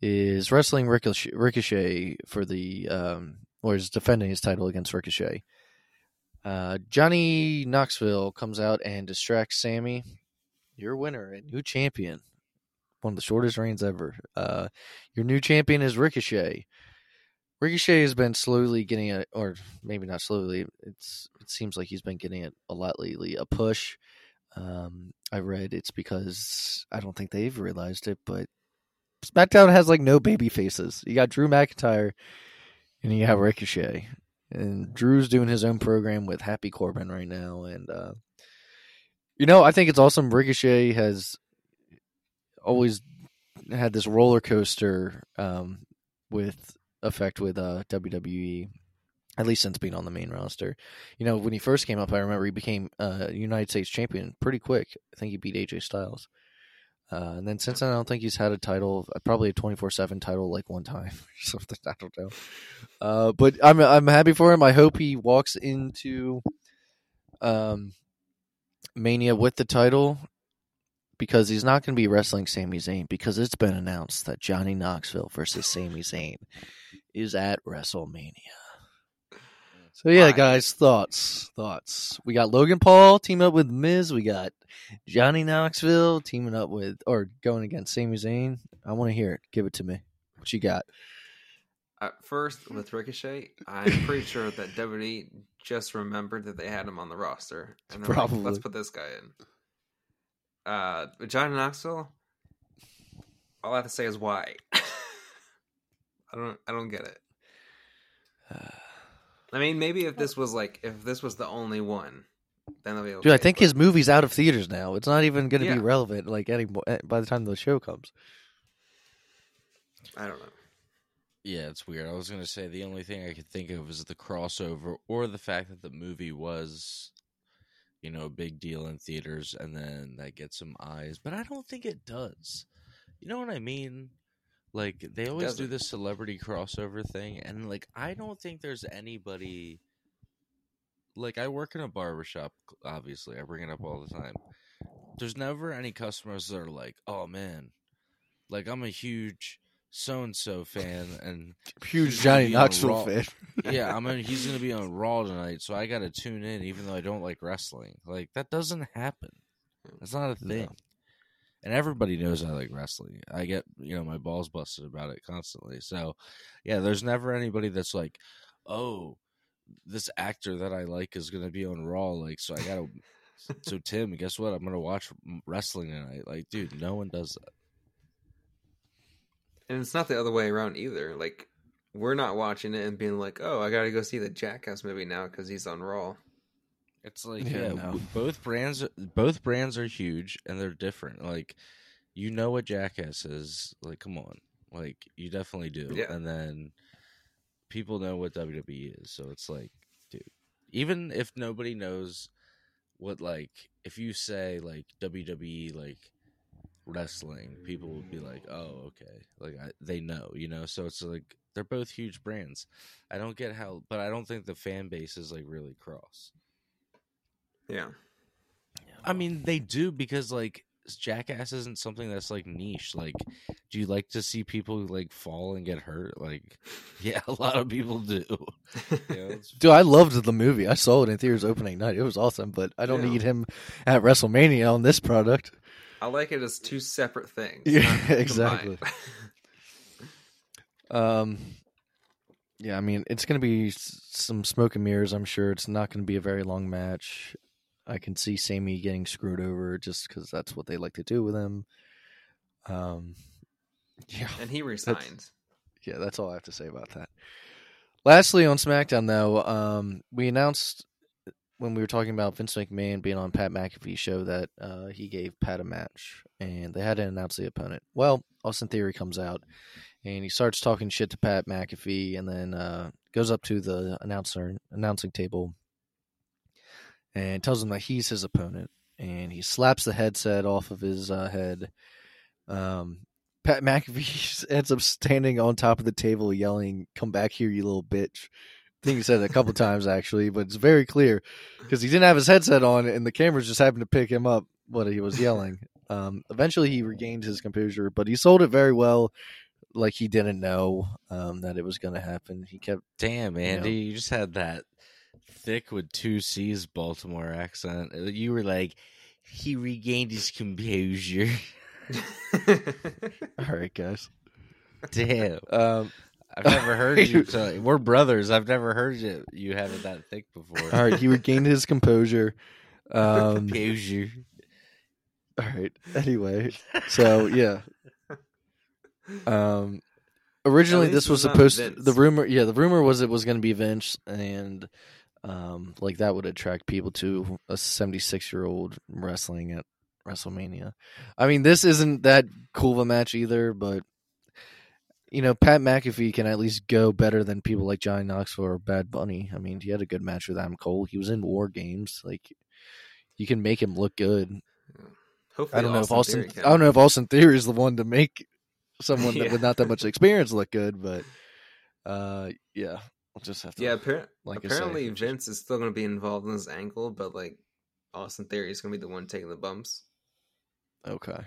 Speaker 2: is wrestling Ricochet, Ricochet for the um, or is defending his title against Ricochet. Uh, Johnny Knoxville comes out and distracts Sami. Your winner and new champion, one of the shortest reigns ever. Uh, your new champion is Ricochet. Ricochet has been slowly getting it, or maybe not slowly. It's it seems like he's been getting it a lot lately. A push. Um, I read it's because I don't think they've realized it, but SmackDown has like no baby faces. You got Drew McIntyre, and you have Ricochet, and Drew's doing his own program with Happy Corbin right now, and uh, you know I think it's awesome. Ricochet has always had this roller coaster um, with effect with uh, WWE, at least since being on the main roster. You know, when he first came up, I remember he became uh, United States champion pretty quick. I think he beat AJ Styles. Uh, and then since then, I don't think he's had a title, uh, probably a twenty four seven title, like one time or something. I don't know. Uh, but I'm I'm happy for him. I hope he walks into um, Mania with the title because he's not going to be wrestling Sami Zayn because it's been announced that Johnny Knoxville versus Sami Zayn is at WrestleMania. So yeah,
Speaker 3: Why?
Speaker 2: guys, thoughts, thoughts. We got Logan Paul teaming up with Miz. We got Johnny Knoxville teaming up with or going against Sami Zayn. I want to hear it. Give it to me. What you got?
Speaker 3: At first, with Ricochet, I'm pretty sure that WWE just remembered that they had him on the roster, and they're
Speaker 2: Probably.
Speaker 3: like, "Let's put this guy in." Uh, Johnny Knoxville, all I have to say is why. I don't, I don't get it. I mean, maybe if this was like if this was the only one, then they'll be okay.
Speaker 2: Dude, I think
Speaker 3: but-
Speaker 2: his movie's out of theaters now. It's not even going to
Speaker 3: Yeah.
Speaker 2: be relevant like anymore eh, by the time the show comes.
Speaker 3: I don't know.
Speaker 1: Yeah, it's weird. I was gonna say the only thing I could think of is the crossover or the fact that the movie was, you know, a big deal in theaters and then that gets some eyes. But I don't think it does. You know what I mean? Like they always do this celebrity crossover thing, and like I don't think there's anybody. Like I work in a barbershop. Obviously, I bring it up all the time. There's never any customers that are like, "Oh man, like I'm a huge." So and so fan, and
Speaker 2: Huge Johnny
Speaker 1: gonna be on
Speaker 2: Knoxville fan.
Speaker 1: yeah, I mean he's gonna be on Raw tonight, so I gotta tune in, even though I don't like wrestling. Like that doesn't happen. Mm. That's not a thing. And everybody knows I like wrestling. I get you know my balls busted about it constantly. So yeah, there's never anybody that's like, oh, this actor that I like is gonna be on Raw. Like so, I gotta. so Tim, guess what? I'm gonna watch wrestling tonight. Like, dude, no one does that.
Speaker 3: And it's not the other way around either. Like we're not watching it and being like, "Oh, I got to go see the Jackass movie now because he's on Raw."
Speaker 1: It's like
Speaker 2: Yeah,
Speaker 1: yeah,
Speaker 2: no.
Speaker 1: both brands both brands are huge and they're different. Like you know what Jackass is. Like come on. Like you definitely do.
Speaker 3: Yeah.
Speaker 1: And then people know what WWE is. So it's like dude, even if nobody knows what like if you say like WWE like wrestling, people would be like, "Oh, okay." Like I, they know, you know. So it's like they're both huge brands. I don't get how but I don't think the fan base is like really cross.
Speaker 3: Yeah.
Speaker 1: I mean, they do because like Jackass isn't something that's like niche. Like, do you like to see people like fall and get hurt? Like, yeah, a lot of people do. You know, it's-
Speaker 2: Dude, I loved the movie. I saw it in theaters opening night. It was awesome, but I don't
Speaker 3: Yeah.
Speaker 2: need him at WrestleMania on this product.
Speaker 3: I like it as two separate things.
Speaker 2: Yeah, exactly. Um, yeah, I mean, it's going to be some smoke and mirrors. I'm sure it's not going to be a very long match. I can see Sami getting screwed over just because that's what they like to do with him. Um, yeah,
Speaker 3: and he resigned.
Speaker 2: yeah, that's all I have to say about that. Lastly, on SmackDown, though, um, we announced when we were talking about Vince McMahon being on Pat McAfee's show that uh, he gave Pat a match, and they had to announce the opponent. Well, Austin Theory comes out, and he starts talking shit to Pat McAfee, and then uh, goes up to the announcer announcing table and tells him that he's his opponent, and he slaps the headset off of his uh, head. Um, Pat McAfee ends up standing on top of the table yelling, "Come back here, you little bitch!" I think he said it a couple times actually, but it's very clear because he didn't have his headset on, and the cameras just happened to pick him up what he was yelling. Um, eventually, he regained his composure, but he sold it very well, like he didn't know um, that it was going to happen. He kept
Speaker 1: Damn,
Speaker 2: know.
Speaker 1: Andy, you just had that thick with two C's Baltimore accent. Uh, You were like, he regained his composure.
Speaker 2: all right, guys.
Speaker 1: Damn,
Speaker 2: Um,
Speaker 1: I've never heard you. So, we're brothers. I've never heard you. You have it that thick before.
Speaker 2: all right, he regained his composure. Um,
Speaker 1: Composure.
Speaker 2: all right. Anyway, so yeah. Um, originally this was supposed.
Speaker 3: Vince.
Speaker 2: the rumor, yeah, the rumor was it was going to be Vince, and um, like that would attract people to a seventy-six-year-old wrestling at WrestleMania. I mean, this isn't that cool of a match either, but you know, Pat McAfee can at least go better than people like Johnny Knoxville or Bad Bunny. I mean, he had a good match with Adam Cole. He was in War Games. Like, you can make him look good.
Speaker 3: Hopefully
Speaker 2: I don't know if
Speaker 3: Austin
Speaker 2: Austin.
Speaker 3: Theory
Speaker 2: I don't know if Austin Theory is the one to make someone that with not that much experience look good, but uh, yeah, we'll just have to.
Speaker 3: Yeah, appar-
Speaker 2: like I say,
Speaker 3: apparently
Speaker 2: just-
Speaker 3: Vince is still going to be involved in this angle, but like Austin Theory is going to be the one taking the bumps.
Speaker 2: Okay.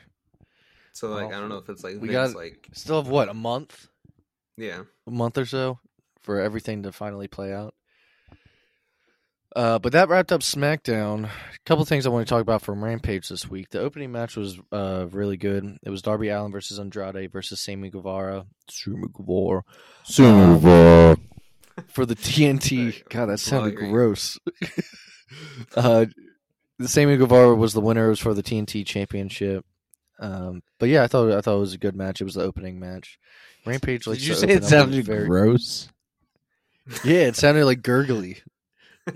Speaker 3: So like
Speaker 2: Well,
Speaker 3: I don't know if it's like
Speaker 2: we
Speaker 3: Vince
Speaker 2: got-
Speaker 3: like
Speaker 2: Still have what a month,
Speaker 3: yeah.
Speaker 2: a month or so for everything to finally play out. Uh, but that wrapped up SmackDown. A couple things I want to talk about from Rampage this week. The opening match was uh really good. It was Darby Allin versus Andrade versus Sammy Guevara. Sammy Guevara. For the TNT. God, that sounded
Speaker 3: Bloggery.
Speaker 2: gross. uh, the Sammy Guevara was the winner. It was for the TNT Championship. Um, but yeah, I thought I thought it was a good match. It was the opening match. Rampage,
Speaker 1: Did you say it sounded very... gross?
Speaker 2: Yeah, it sounded like gurgly.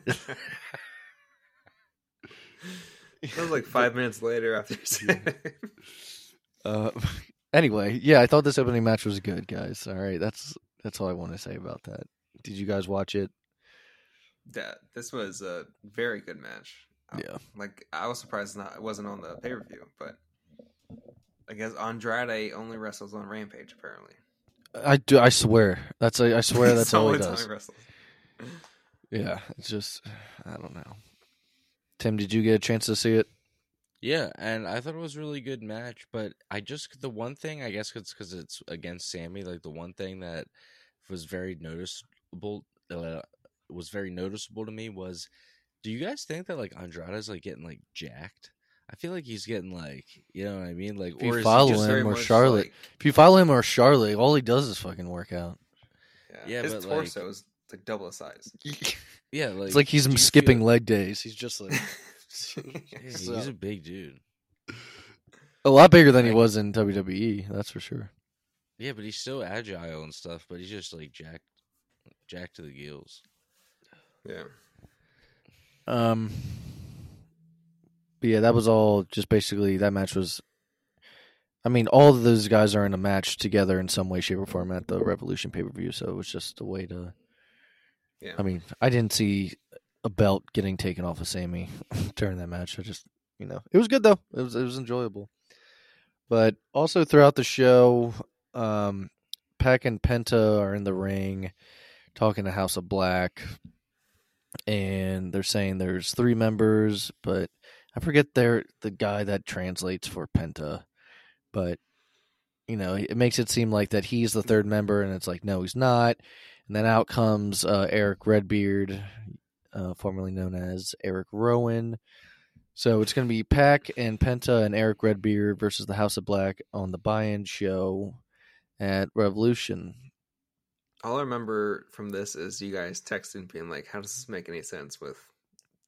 Speaker 3: That was like five minutes later after said.
Speaker 2: Uh, anyway, yeah, I thought this opening match was good, guys. All right, that's that's all I want to say about that. Did you guys watch it?
Speaker 3: Yeah, this was a very good match. I-
Speaker 2: Yeah.
Speaker 3: Like I was surprised not it wasn't on the pay per view, but I guess Andrade only wrestles on Rampage apparently.
Speaker 2: I do. I swear. That's a, I swear that's all he does.
Speaker 3: wrestles.
Speaker 2: Yeah, it's just I don't know. Tim, did you get a chance to see it?
Speaker 1: Yeah, and I thought it was a really good match, but I just the one thing I guess it's because it's against Sammy. Like the one thing that was very noticeable uh, was very noticeable to me was, do you guys think that like Andrade's like getting like jacked? I feel like he's getting like you know what I mean, like
Speaker 2: If you
Speaker 1: or is
Speaker 2: follow him or Charlotte.
Speaker 3: like-
Speaker 2: If you follow him or Charlotte, all he does is fucking work out.
Speaker 3: yeah,
Speaker 1: Yeah,
Speaker 3: his
Speaker 1: but, like-
Speaker 3: torso is like double the size.
Speaker 1: yeah, like
Speaker 2: it's like he's skipping
Speaker 1: feel-
Speaker 2: leg days. He's just like
Speaker 1: Yeah,
Speaker 2: So-
Speaker 1: he's a big dude.
Speaker 2: a lot bigger than he was in WWE. That's for sure.
Speaker 1: Yeah, but he's still agile and stuff. But he's just like jacked, jacked to the gills.
Speaker 3: yeah.
Speaker 2: Um, but yeah, that was all. Just basically, that match was. I mean, all of those guys are in a match together in some way, shape, or form at the Revolution pay per view. So it was just a way to.
Speaker 3: Yeah.
Speaker 2: I mean, I didn't see a belt getting taken off of Sammy during that match. I just, you know, it was good though. It was it was enjoyable. But also throughout the show, um, Pac and Penta are in the ring talking to House of Black, and they're saying there's three members, but I forget they're the guy that translates for Penta, but you know it makes it seem like that he's the third member, and it's like no, he's not. And then out comes uh, Eric Redbeard, uh, formerly known as Eric Rowan. So it's going to be Pac and Penta and Eric Redbeard versus the House of Black on the buy-in show at Revolution.
Speaker 3: All I remember from this is you guys texting being like, "How does this make any sense with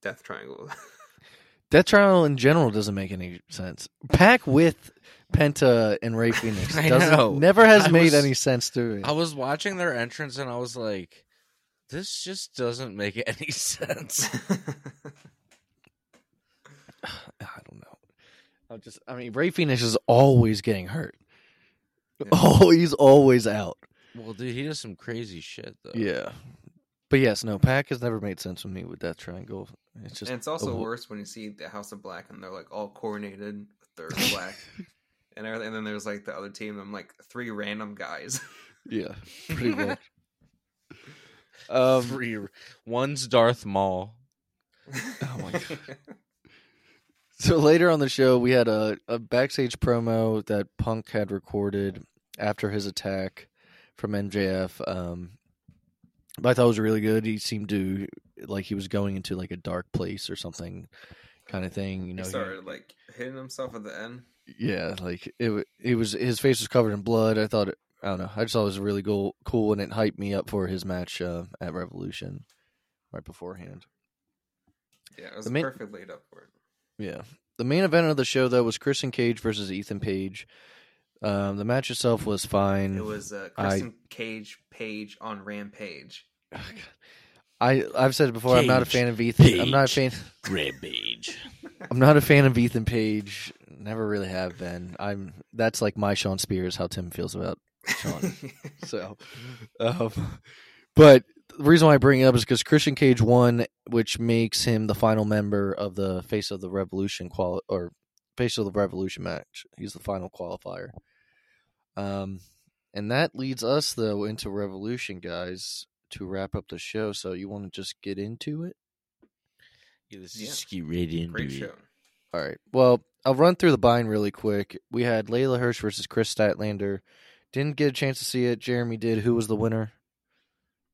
Speaker 3: Death Triangle?"
Speaker 2: Death Triangle in general doesn't make any sense. Pac with Penta and Rey Fénix
Speaker 1: I
Speaker 2: doesn't
Speaker 1: know.
Speaker 2: never has
Speaker 1: I
Speaker 2: made
Speaker 1: was-
Speaker 2: any sense to me.
Speaker 1: I was watching their entrance and I was like, this just doesn't make any sense.
Speaker 2: I don't know. I just I mean Rey Fénix is always getting hurt.
Speaker 3: Yeah.
Speaker 2: Oh, he's always out.
Speaker 1: Well, dude, he does some crazy shit though.
Speaker 2: Yeah. But yes, no, Pac has never made sense with me with Death Triangle. It's just
Speaker 3: and it's also
Speaker 2: a-
Speaker 3: worse when you see the House of Black and they're like all coordinated with their black and. And then there's like the other team. I'm like three random guys.
Speaker 2: Yeah, pretty much. um,
Speaker 1: Three, one's Darth Maul.
Speaker 3: oh
Speaker 2: my God. So later on the show, we had a, a backstage promo that Punk had recorded after his attack from MJF. Um, but I thought it was really good. He seemed to like he was going into like a dark place or something, kind of thing. You know, he-
Speaker 3: started like hitting himself at the end.
Speaker 2: yeah, like it. It was his face was covered in blood. I thought it. I don't know. I just thought it was really cool, cool, and it hyped me up for his match uh, at Revolution right beforehand.
Speaker 3: Yeah, it was
Speaker 2: The main-
Speaker 3: perfect laid up for it.
Speaker 2: Yeah. The main event of the show though was Christian Cage versus Ethan Page. Um, the match itself was fine.
Speaker 3: It was uh,
Speaker 2: I-
Speaker 3: Cage Page on Rampage.
Speaker 2: I I've said it before. I'm not a fan of Ethan. I'm not a fan.
Speaker 1: Page. Rampage.
Speaker 2: I'm not a fan of Ethan Page. Never really have been. I'm. That's like my Sean Spears. How Tim feels about Sean. so, um, but the reason why I bring it up is because Christian Cage won, which makes him the final member of the Face of the Revolution quali- or Face of the Revolution match. He's the final qualifier. Um, and that leads us though into Revolution, guys, to wrap up the show. So you want to just get into it?
Speaker 1: Yeah, let's
Speaker 3: Yeah.
Speaker 1: just get right into
Speaker 3: Great
Speaker 1: it.
Speaker 3: show.
Speaker 2: All right. Well, I'll run through the bind really quick. We had Leyla Hirsch versus Kris Statlander. Didn't get a chance to see it. Jeremy did. Who was the winner?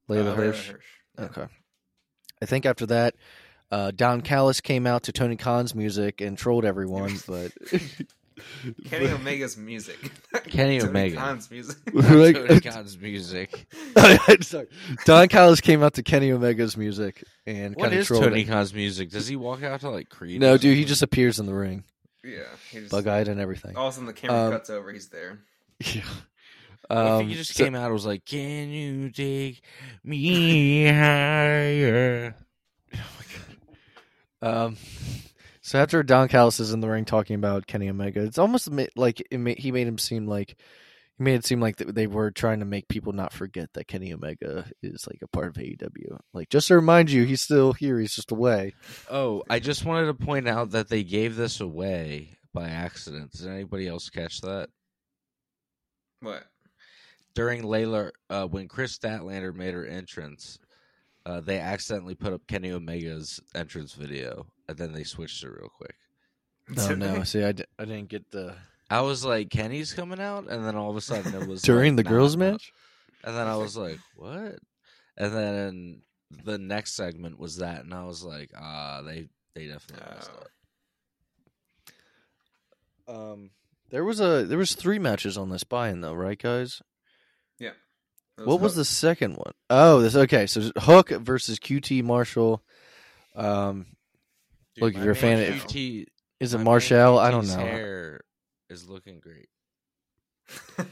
Speaker 2: Leyla
Speaker 3: Uh,
Speaker 2: Hirsch.
Speaker 3: Yeah.
Speaker 2: Okay. I think after that, uh, Don Callis came out to Tony Khan's music and trolled everyone, but
Speaker 3: Kenny Omega's music.
Speaker 1: Kenny
Speaker 3: Tony
Speaker 1: Omega.
Speaker 3: Khan's music.
Speaker 2: Like-
Speaker 1: Tony Khan's music.
Speaker 2: Sorry. Don Callis came out to Kenny Omega's music and
Speaker 1: What
Speaker 2: kind of
Speaker 1: is
Speaker 2: trolled.
Speaker 1: Tony
Speaker 2: him.
Speaker 1: Khan's music? Does he walk out to like Creed?
Speaker 2: No, dude, he just appears in the ring,
Speaker 3: yeah. He just,
Speaker 2: bug eyed and everything.
Speaker 3: all of a sudden the camera
Speaker 2: Um,
Speaker 3: cuts over. He's there.
Speaker 2: Yeah.
Speaker 1: What
Speaker 2: Um,
Speaker 1: if he just
Speaker 2: so-
Speaker 1: came out and was like, "Can you take me higher?"
Speaker 2: Um, so after Don Callis is in the ring talking about Kenny Omega, it's almost like it ma- he made him seem like he made it seem like th- they were trying to make people not forget that Kenny Omega is like a part of AEW. Like just to remind you, he's still here. He's just away.
Speaker 1: Oh, I just wanted to point out that they gave this away by accident. Did anybody else catch that?
Speaker 3: What?
Speaker 1: During Leyla, uh, when Kris Statlander made her entrance, uh, they accidentally put up Kenny Omega's entrance video, and then they switched it real quick.
Speaker 2: Oh no!
Speaker 3: they?
Speaker 2: See, I, d- I didn't get the
Speaker 1: I was like, Kenny's coming out, and then all of a sudden it was
Speaker 2: during
Speaker 1: like,
Speaker 2: the
Speaker 1: nah,
Speaker 2: girls'
Speaker 1: nah.
Speaker 2: match.
Speaker 1: and then I was like, what? And then the next segment was that, and I was like, ah, they they definitely messed up.
Speaker 2: Um, there was a there was three matches on this buy-in though, right, guys?
Speaker 3: It
Speaker 2: what was
Speaker 3: Hook.
Speaker 2: the second one? Oh, this okay. So Hook versus QT Marshall. Um,
Speaker 1: Dude,
Speaker 2: Look, if you're a fan of-
Speaker 1: QT
Speaker 2: is it Marshall? I don't know.
Speaker 1: Hair is looking great.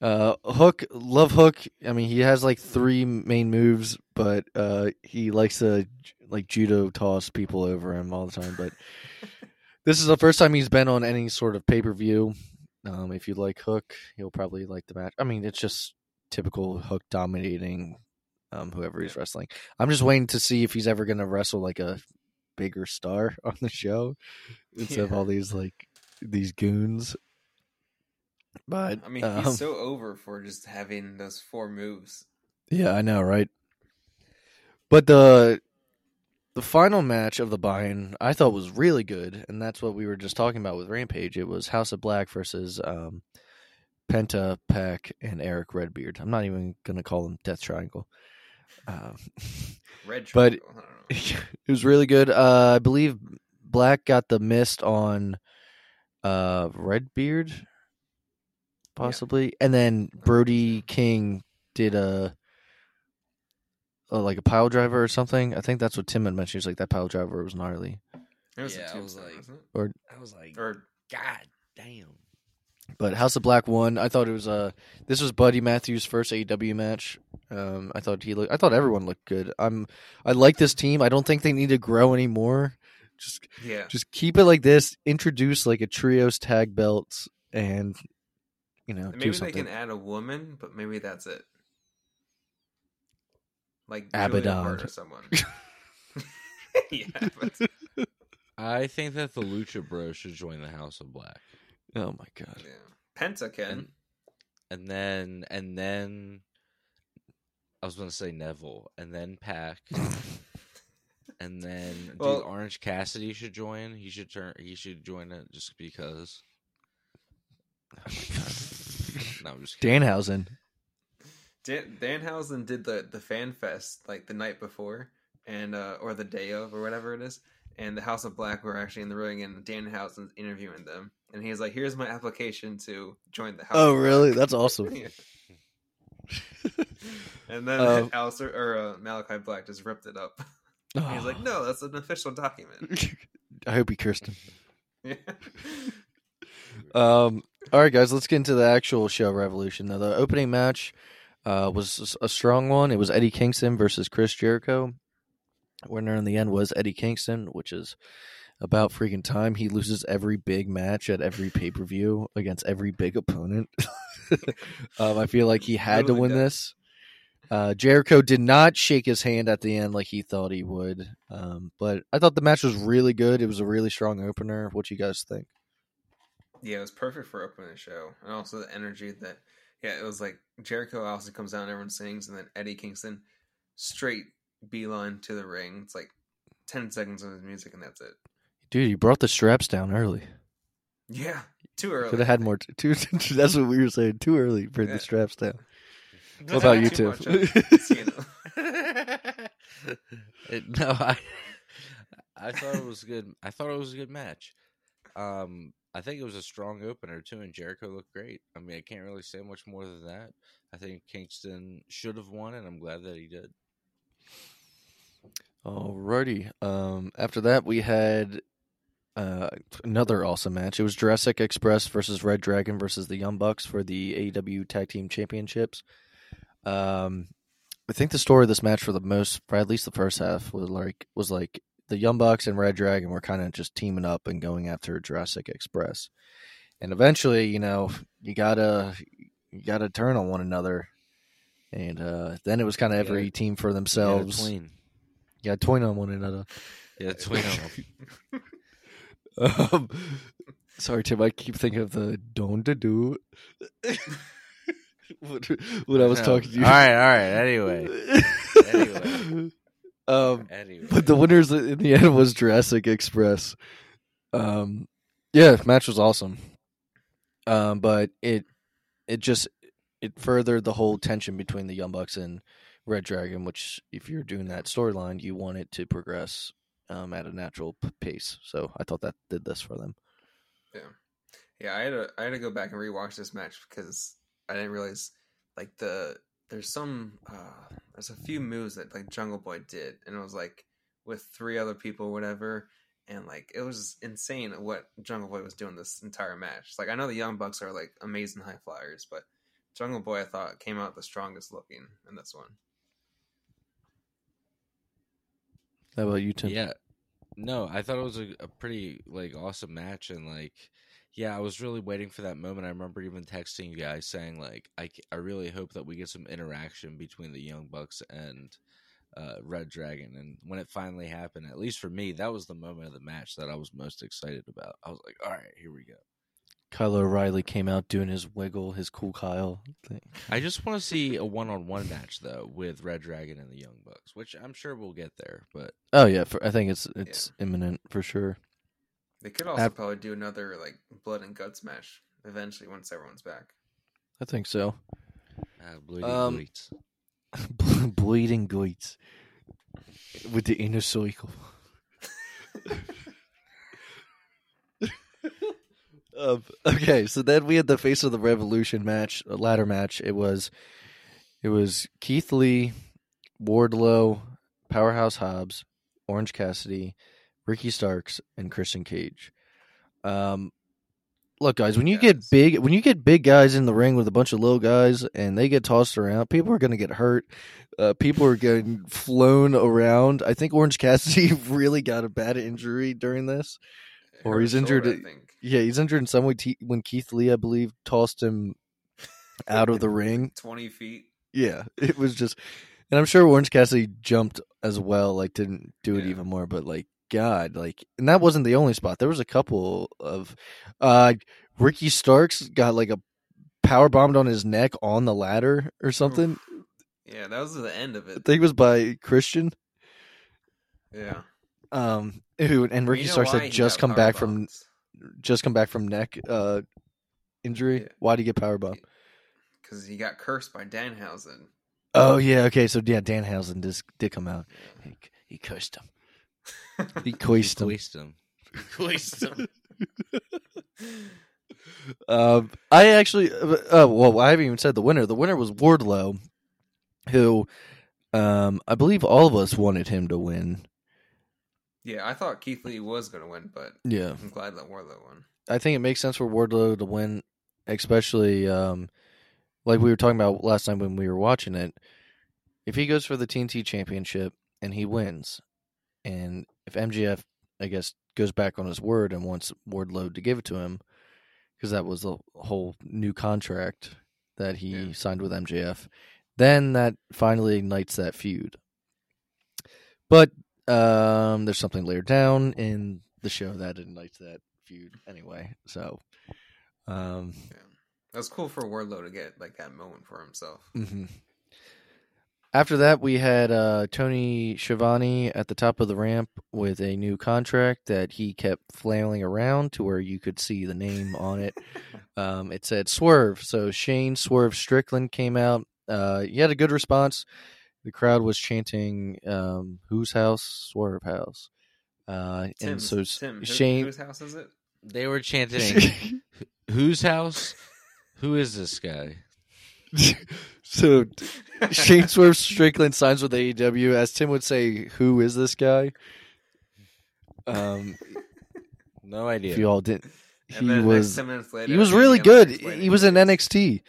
Speaker 2: Uh, Hook, love Hook. I mean, he has like three main moves, but uh, he likes to like judo toss people over him all the time. But this is the first time he's been on any sort of pay per view. Um, if you like Hook, you'll probably like the match. I mean, it's just typical Hook dominating um, whoever he's wrestling. I'm just waiting to see if he's ever going to wrestle like a bigger star on the show instead of all these like these goons. But
Speaker 3: I mean,
Speaker 2: um,
Speaker 3: he's so over for just having those four moves.
Speaker 2: Yeah, I know, right? But the the final match of the buy-in I thought was really good, and that's what we were just talking about with Rampage. It was House of Black versus um, Penta, Pac, and Eric Redbeard. I'm not even gonna call them Death Triangle. Um,
Speaker 3: Red
Speaker 2: But-
Speaker 3: triangle. I
Speaker 2: it was really good. Uh, I believe Black got the mist on uh, Redbeard, possibly, and then Brody King did a, a like a pile driver or something. I think that's what Tim had mentioned. He's like that pile driver was gnarly.
Speaker 3: It was
Speaker 1: Yeah,
Speaker 3: a
Speaker 1: I was like-
Speaker 3: wasn't
Speaker 1: I was like.
Speaker 3: Or
Speaker 1: God damn.
Speaker 2: But House of Black won. I thought it was uh this was Buddy Matthews' first AEW match. Um, I thought he looked. I thought everyone looked good. I'm. I like this team. I don't think they need to grow anymore. Just
Speaker 3: yeah,
Speaker 2: just keep it like this. Introduce like a trios tag belts, and you know,
Speaker 3: And
Speaker 2: do
Speaker 3: maybe they can add a woman, but maybe that's it. Like
Speaker 2: Abaddon.
Speaker 3: Or someone. yeah, but,
Speaker 1: I think that the Lucha Bros should join the House of Black,
Speaker 2: oh my god!
Speaker 3: yeah. Penta can.
Speaker 1: And- and then and then I was going to say Neville, and then Pac, and then
Speaker 3: Well-
Speaker 1: dude, Orange Cassidy should join. He should turn. He should join it just because.
Speaker 2: Oh my god!
Speaker 1: No, I'm just kidding.
Speaker 2: Danhausen.
Speaker 3: Dan- Danhausen did the the fan fest like the night before, and uh or the day of or whatever it is. And the House of Black were actually in the ring, and Danhausen's interviewing them, and he's like, "Here's my application to join the House."
Speaker 2: Oh
Speaker 3: of Black."
Speaker 2: really? That's awesome.
Speaker 3: Yeah. And then
Speaker 2: Um,
Speaker 3: Aleister or uh, Malakai Black just ripped it up. He's like, "No, that's an official document."
Speaker 2: I hope he cursed him.
Speaker 3: Yeah.
Speaker 2: Um, all right, guys, let's get into the actual show Revolution. Now, the opening match uh, was a strong one. It was Eddie Kingston versus Chris Jericho. Winner in the end was Eddie Kingston, which is about freaking time. He loses every big match at every pay per view against every big opponent. um, I feel like he had to win
Speaker 3: does.
Speaker 2: this. Uh, Jericho did not shake his hand at the end like he thought he would, um, but I thought the match was really good. It was a really strong opener. What you guys think?
Speaker 3: Yeah, it was perfect for opening the show, and also the energy that. Yeah, it was like Jericho also comes down, everyone sings, and then Eddie Kingston straight beeline to the ring. It's like ten seconds of his music, and that's it.
Speaker 2: Dude, you brought the straps down early.
Speaker 3: Yeah, too early.
Speaker 2: Could have had more. T- too, that's what we were saying. Too early. Bring
Speaker 3: Yeah.
Speaker 2: the straps down.
Speaker 3: That's
Speaker 2: What about you,
Speaker 3: too
Speaker 2: Tiff?
Speaker 3: much of- you know.
Speaker 1: It- no, I I thought it was good. I thought it was a good match. Um, I think it was a strong opener too, and Jericho looked great. I mean, I can't really say much more than that. I think Kingston should have won, and I'm glad that he did.
Speaker 2: Alrighty. Um, after that, we had uh, another awesome match. It was Jurassic Express versus Red Dragon versus the Young Bucks for the AEW Tag Team Championships. Um, I think the story of this match for the most, for at least the first half, was like was like the Young Bucks and Red Dragon were kind of just teaming up and going after Jurassic Express, and eventually, you know, you gotta you gotta turn on one another, and uh, then it was kind of every team for themselves.
Speaker 1: tween.
Speaker 2: Yeah, twin on one another.
Speaker 1: Yeah, tween.
Speaker 2: Um, sorry, Tim. I keep thinking of the don't do. what, what I was
Speaker 1: No.
Speaker 2: talking to you.
Speaker 1: All right, all right. Anyway, Anyway.
Speaker 2: um,
Speaker 1: anyway.
Speaker 2: but the winners in the end was Jurassic Express. Um, yeah, match was awesome. Um, but it it just it furthered the whole tension between the Young Bucks and Red Dragon. Which, if you're doing that storyline, you want it to progress um, at a natural p- pace. So I thought that did this for them.
Speaker 3: Yeah, yeah. I had to I had to go back and rewatch this match because I didn't realize like the there's some uh there's a few moves that like Jungle Boy did and it was like with three other people whatever and like it was insane what Jungle Boy was doing this entire match. Like I know the Young Bucks are like amazing high flyers, but Jungle Boy I thought came out the strongest looking in this one.
Speaker 2: How about you, Tim?
Speaker 1: Yeah. No, I thought it was a, a pretty like awesome match and like yeah, I was really waiting for that moment. I remember even texting you guys saying like I, I really hope that we get some interaction between the Young Bucks and uh, Red Dragon and when it finally happened, at least for me, that was the moment of the match that I was most excited about. I was like, "All right, here we go."
Speaker 2: Kyle O'Reilly came out doing his wiggle, his cool Kyle thing.
Speaker 1: I just want to see a one-on-one match though with Red Dragon and the Young Bucks, which I'm sure we'll get there, but
Speaker 2: Oh yeah, for, I think it's it's imminent for sure.
Speaker 3: They could also
Speaker 2: Ab-
Speaker 3: probably do another like blood and guts match eventually once everyone's back.
Speaker 2: I think so.
Speaker 1: uh, bleeding
Speaker 2: Um,
Speaker 1: bleeds.
Speaker 2: Bleeding goits with the inner circle. um, okay, so then we had the face of the revolution match, a ladder match. It was, it was Keith Lee, Wardlow, Powerhouse Hobbs, Orange Cassidy, Ricky Starks, and Christian Cage. Um, look, guys, when you get big, when you get big guys in the ring with a bunch of little guys and they get tossed around, people are going to get hurt. Uh, people are getting flown around. I think Orange Cassidy really got a bad injury during this. Or he's
Speaker 3: shoulder,
Speaker 2: injured
Speaker 3: I think.
Speaker 2: Yeah, he's injured in some way. T- when Keith Lee, I believe, tossed him out of the ring.
Speaker 3: Twenty feet.
Speaker 2: Yeah, it was just, and I'm sure Orange Cassidy jumped as well. Like, didn't do it
Speaker 3: Yeah.
Speaker 2: even more, but like, God, like, and that wasn't the only spot. There was a couple of, uh, Ricky Starks got like a power bombed on his neck on the ladder or something.
Speaker 3: Yeah, that was the end of it.
Speaker 2: I think it was by Christian.
Speaker 3: Yeah.
Speaker 2: Um, who and Ricky
Speaker 3: You know
Speaker 2: Starks had just come back from
Speaker 3: power-bombed?
Speaker 2: Just come back from neck uh injury.
Speaker 3: Yeah.
Speaker 2: Why'd he get power bomb?
Speaker 3: because he got cursed by Danhausen.
Speaker 2: Oh yeah, okay. So yeah, Danhausen just did come out. He, he cursed him. He cursed him.
Speaker 1: Quest him. Quest him.
Speaker 2: Um, I actually, uh, oh well, I haven't even said the winner. The winner was Wardlow, who, um, I believe all of us wanted him to win.
Speaker 3: Yeah, I thought Keith Lee was going to win, but
Speaker 2: Yeah,
Speaker 3: I'm glad that Wardlow won.
Speaker 2: I think it makes sense for Wardlow to win, especially um, like we were talking about last time when we were watching it. If he goes for the TNT Championship and he wins, and if MJF, I guess, goes back on his word and wants Wardlow to give it to him, because that was the whole new contract that he
Speaker 3: Yeah.
Speaker 2: signed with MJF, then that finally ignites that feud. But um, there's something later down in the show that ignites that feud anyway. So, um,
Speaker 3: Yeah, that was cool for Wardlow to get like that moment for himself.
Speaker 2: Mm-hmm. after that, we had uh, Tony Schiavone at the top of the ramp with a new contract that he kept flailing around to where you could see the name on it. Um, it said Swerve. So Shane Swerve Strickland came out. Uh, he had a good response. The crowd was chanting, um, "Whose house? Swerve house." Uh, and
Speaker 3: Tim's-
Speaker 2: so s-
Speaker 3: Tim, who-
Speaker 2: Shane,
Speaker 3: whose house is it?
Speaker 1: They were chanting, "Whose house? Who is this guy?"
Speaker 2: so Shane Swerve Strickland signs with AEW. As Tim would say, "Who is this guy?" Um,
Speaker 1: No idea.
Speaker 2: If you all did,
Speaker 3: And
Speaker 2: he
Speaker 3: then
Speaker 2: was
Speaker 3: 10 minutes later,
Speaker 2: he was really
Speaker 3: he
Speaker 2: good.
Speaker 3: explain
Speaker 2: He was in NXT.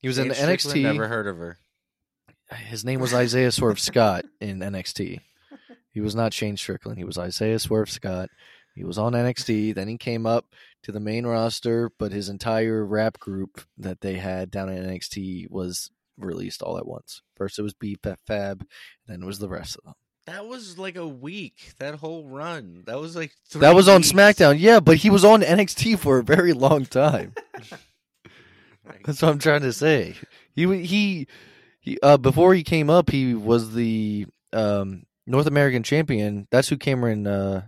Speaker 2: He was in
Speaker 1: Paige Strickland,
Speaker 2: NXT.
Speaker 1: Never heard of her.
Speaker 2: His name was Isaiah Swerve Scott in NXT. He was not Shane Strickland. He was Isaiah Swerve Scott. He was on NXT. Then he came up to the main roster, but his entire rap group that they had down in NXT was released all at once. First it was B Fab, then it was the rest of them.
Speaker 1: That was like a week. That whole run. That was like
Speaker 2: that was on. SmackDown, yeah, but he was on NXT for a very long time. That's what I'm trying to say. He he he. Uh, before he came up, he was the um, North American champion. That's who Cameron uh,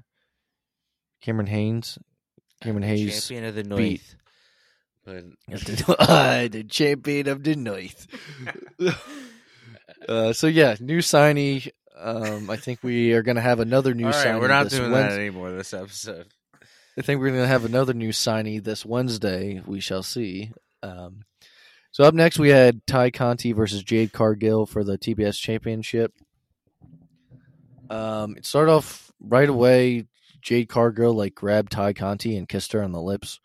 Speaker 2: Cameron Haynes, Cameron Hayes,
Speaker 1: champion of the
Speaker 2: beat.
Speaker 1: North. But
Speaker 2: uh, the champion of the North. uh, so yeah, new signee. Um, I think we are going to have another new
Speaker 1: all right,
Speaker 2: signee.
Speaker 1: we're not
Speaker 2: this
Speaker 1: doing
Speaker 2: Wednes-
Speaker 1: that anymore this episode.
Speaker 2: I think we're going to have another new signee this Wednesday. We shall see. Um, so up next, we had Tay Conti versus Jade Cargill for the TBS Championship. Um, it started off right away. Jade Cargill like grabbed Tay Conti and kissed her on the lips.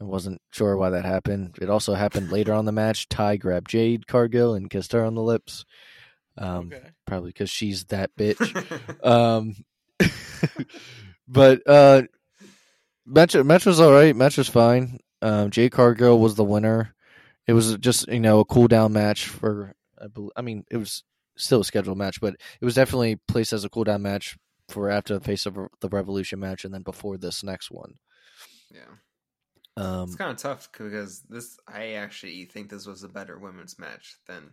Speaker 2: I wasn't sure why that happened. It also happened later on the match. Tay grabbed Jade Cargill and kissed her on the lips. Um,
Speaker 1: okay.
Speaker 2: Probably because she's that bitch. Um, but uh, match match was all right. Match was fine. Um, Jay Cargill was the winner. It was just you know a cool down match for. I, mean, it was still a scheduled match, but it was definitely placed as a cool down match for after the face of the Revolution match, and then before this next one.
Speaker 3: yeah.
Speaker 2: Um,
Speaker 3: It's kind of tough because this I actually think this was a better women's match than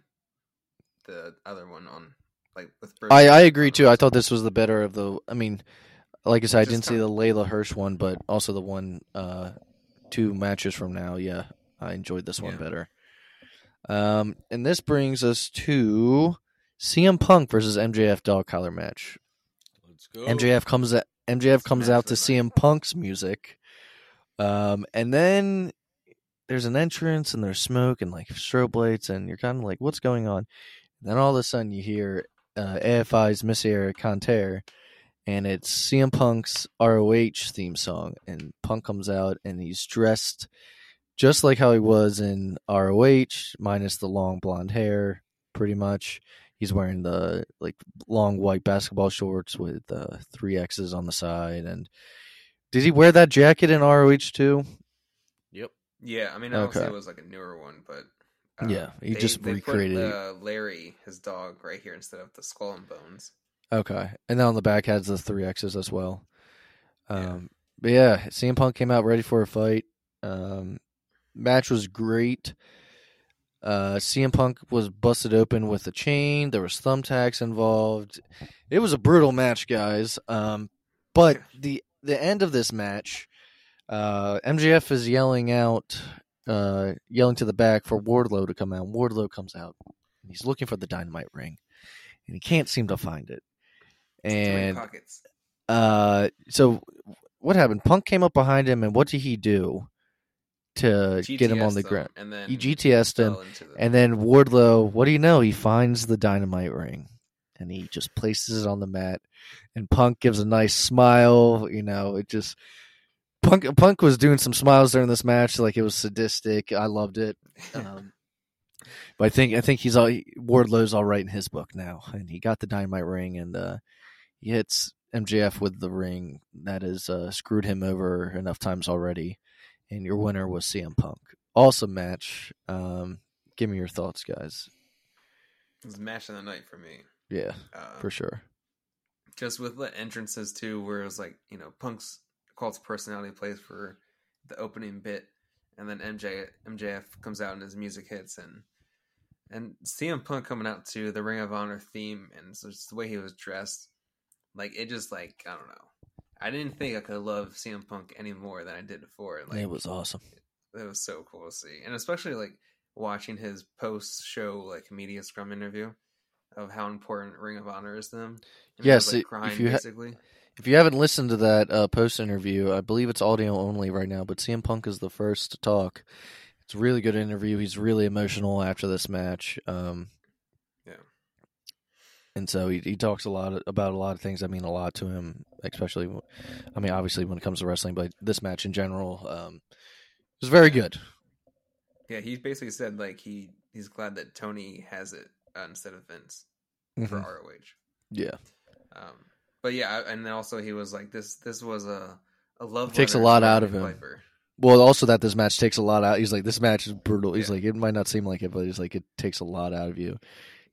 Speaker 3: the other one on like with.
Speaker 2: I I agree too. I thought this was the better of the. I mean, like I said, I didn't see the Leyla Hirsch one, but also the one uh, two matches from now. Yeah, I enjoyed this one
Speaker 3: Yeah.
Speaker 2: better. Um, and this brings us to CM Punk versus MJF dog collar match.
Speaker 1: Let's go.
Speaker 2: MJF comes at MJF comes out to. CM Punk's music, um, and then there's an entrance and there's smoke and like strobe lights, and you're kind of like, what's going on? then all of a sudden you hear uh, AFI's Miseria Cantare, and it's CM Punk's ROH theme song, and Punk comes out and he's dressed just like how he was in ROH, minus the long blonde hair, pretty much. He's wearing the like long white basketball shorts with uh, three X's on the side, and did he wear that jacket in ROH too?
Speaker 1: Yep.
Speaker 3: Yeah, I mean, obviously
Speaker 2: Okay.
Speaker 3: it was like a newer one, but uh,
Speaker 2: Yeah, he
Speaker 3: they-
Speaker 2: just
Speaker 3: they
Speaker 2: recreated.
Speaker 3: Put, uh, Larry, his dog, right here instead of the skull and bones.
Speaker 2: Okay, and then on the back has the three X's as well. Um,
Speaker 3: Yeah.
Speaker 2: but yeah, CM Punk came out ready for a fight. Um, match was great. Uh, CM Punk was busted open with a chain. There was thumbtacks involved. It was a brutal match, guys. Um, but the the end of this match, uh, MJF is yelling out, uh, yelling to the back for Wardlow to come out. Wardlow comes out. And he's looking for the dynamite ring, and he can't seem to find it. And
Speaker 3: pockets.
Speaker 2: uh, so what happened? Punk came up behind him, and what did he do to get him on the
Speaker 3: them,
Speaker 2: ground?
Speaker 3: and then
Speaker 2: He GTS'd him, and then Wardlow, what do you know? He finds the dynamite ring, and he just places it on the mat. And Punk gives a nice smile. You know, it just Punk. Punk was doing some smiles during this match, like it was sadistic. I loved it. Um, but I think I think he's all Wardlow's all right in his book now, and he got the dynamite ring, and uh, he hits MJF with the ring that has uh, screwed him over enough times already. And your winner was CM Punk. Awesome match. Um, give me your thoughts, guys.
Speaker 3: it was match of the night for me.
Speaker 2: Yeah,
Speaker 3: Uh,
Speaker 2: for sure.
Speaker 3: just with the entrances too, where it was like you know Punk's cult personality plays for the opening bit, and then MJ MJF comes out and his music hits, and and CM Punk coming out to the Ring of Honor theme, and so just the way he was dressed, like it just like I don't know. I didn't think I could love CM Punk any more than I did before. Like
Speaker 2: it was awesome.
Speaker 3: it was so cool to see, and especially like watching his post show like media scrum interview of how important Ring of Honor is to them. And
Speaker 2: Yes,
Speaker 3: was,
Speaker 2: it-
Speaker 3: like
Speaker 2: if you ha- If you haven't listened to that uh, post interview, I believe it's audio only right now, but CM Punk is the first to talk. It's a really good interview. He's really emotional after this match. Um. And so he, he talks a lot about a lot of things that mean a lot to him, especially, I mean, obviously when it comes to wrestling, but this match in general um, was very good.
Speaker 3: Yeah, he basically said like he he's glad that Tony has it uh, instead of Vince for
Speaker 2: Mhm.
Speaker 3: ROH.
Speaker 2: Yeah,
Speaker 3: Um, but yeah, and then also he was like this this was a a love
Speaker 2: Takes a lot out of him.
Speaker 3: Piper.
Speaker 2: Well, also that this match takes a lot out. He's like, this match is brutal. He's
Speaker 3: Yeah.
Speaker 2: like, it might not seem like it, but he's like, it takes a lot out of you.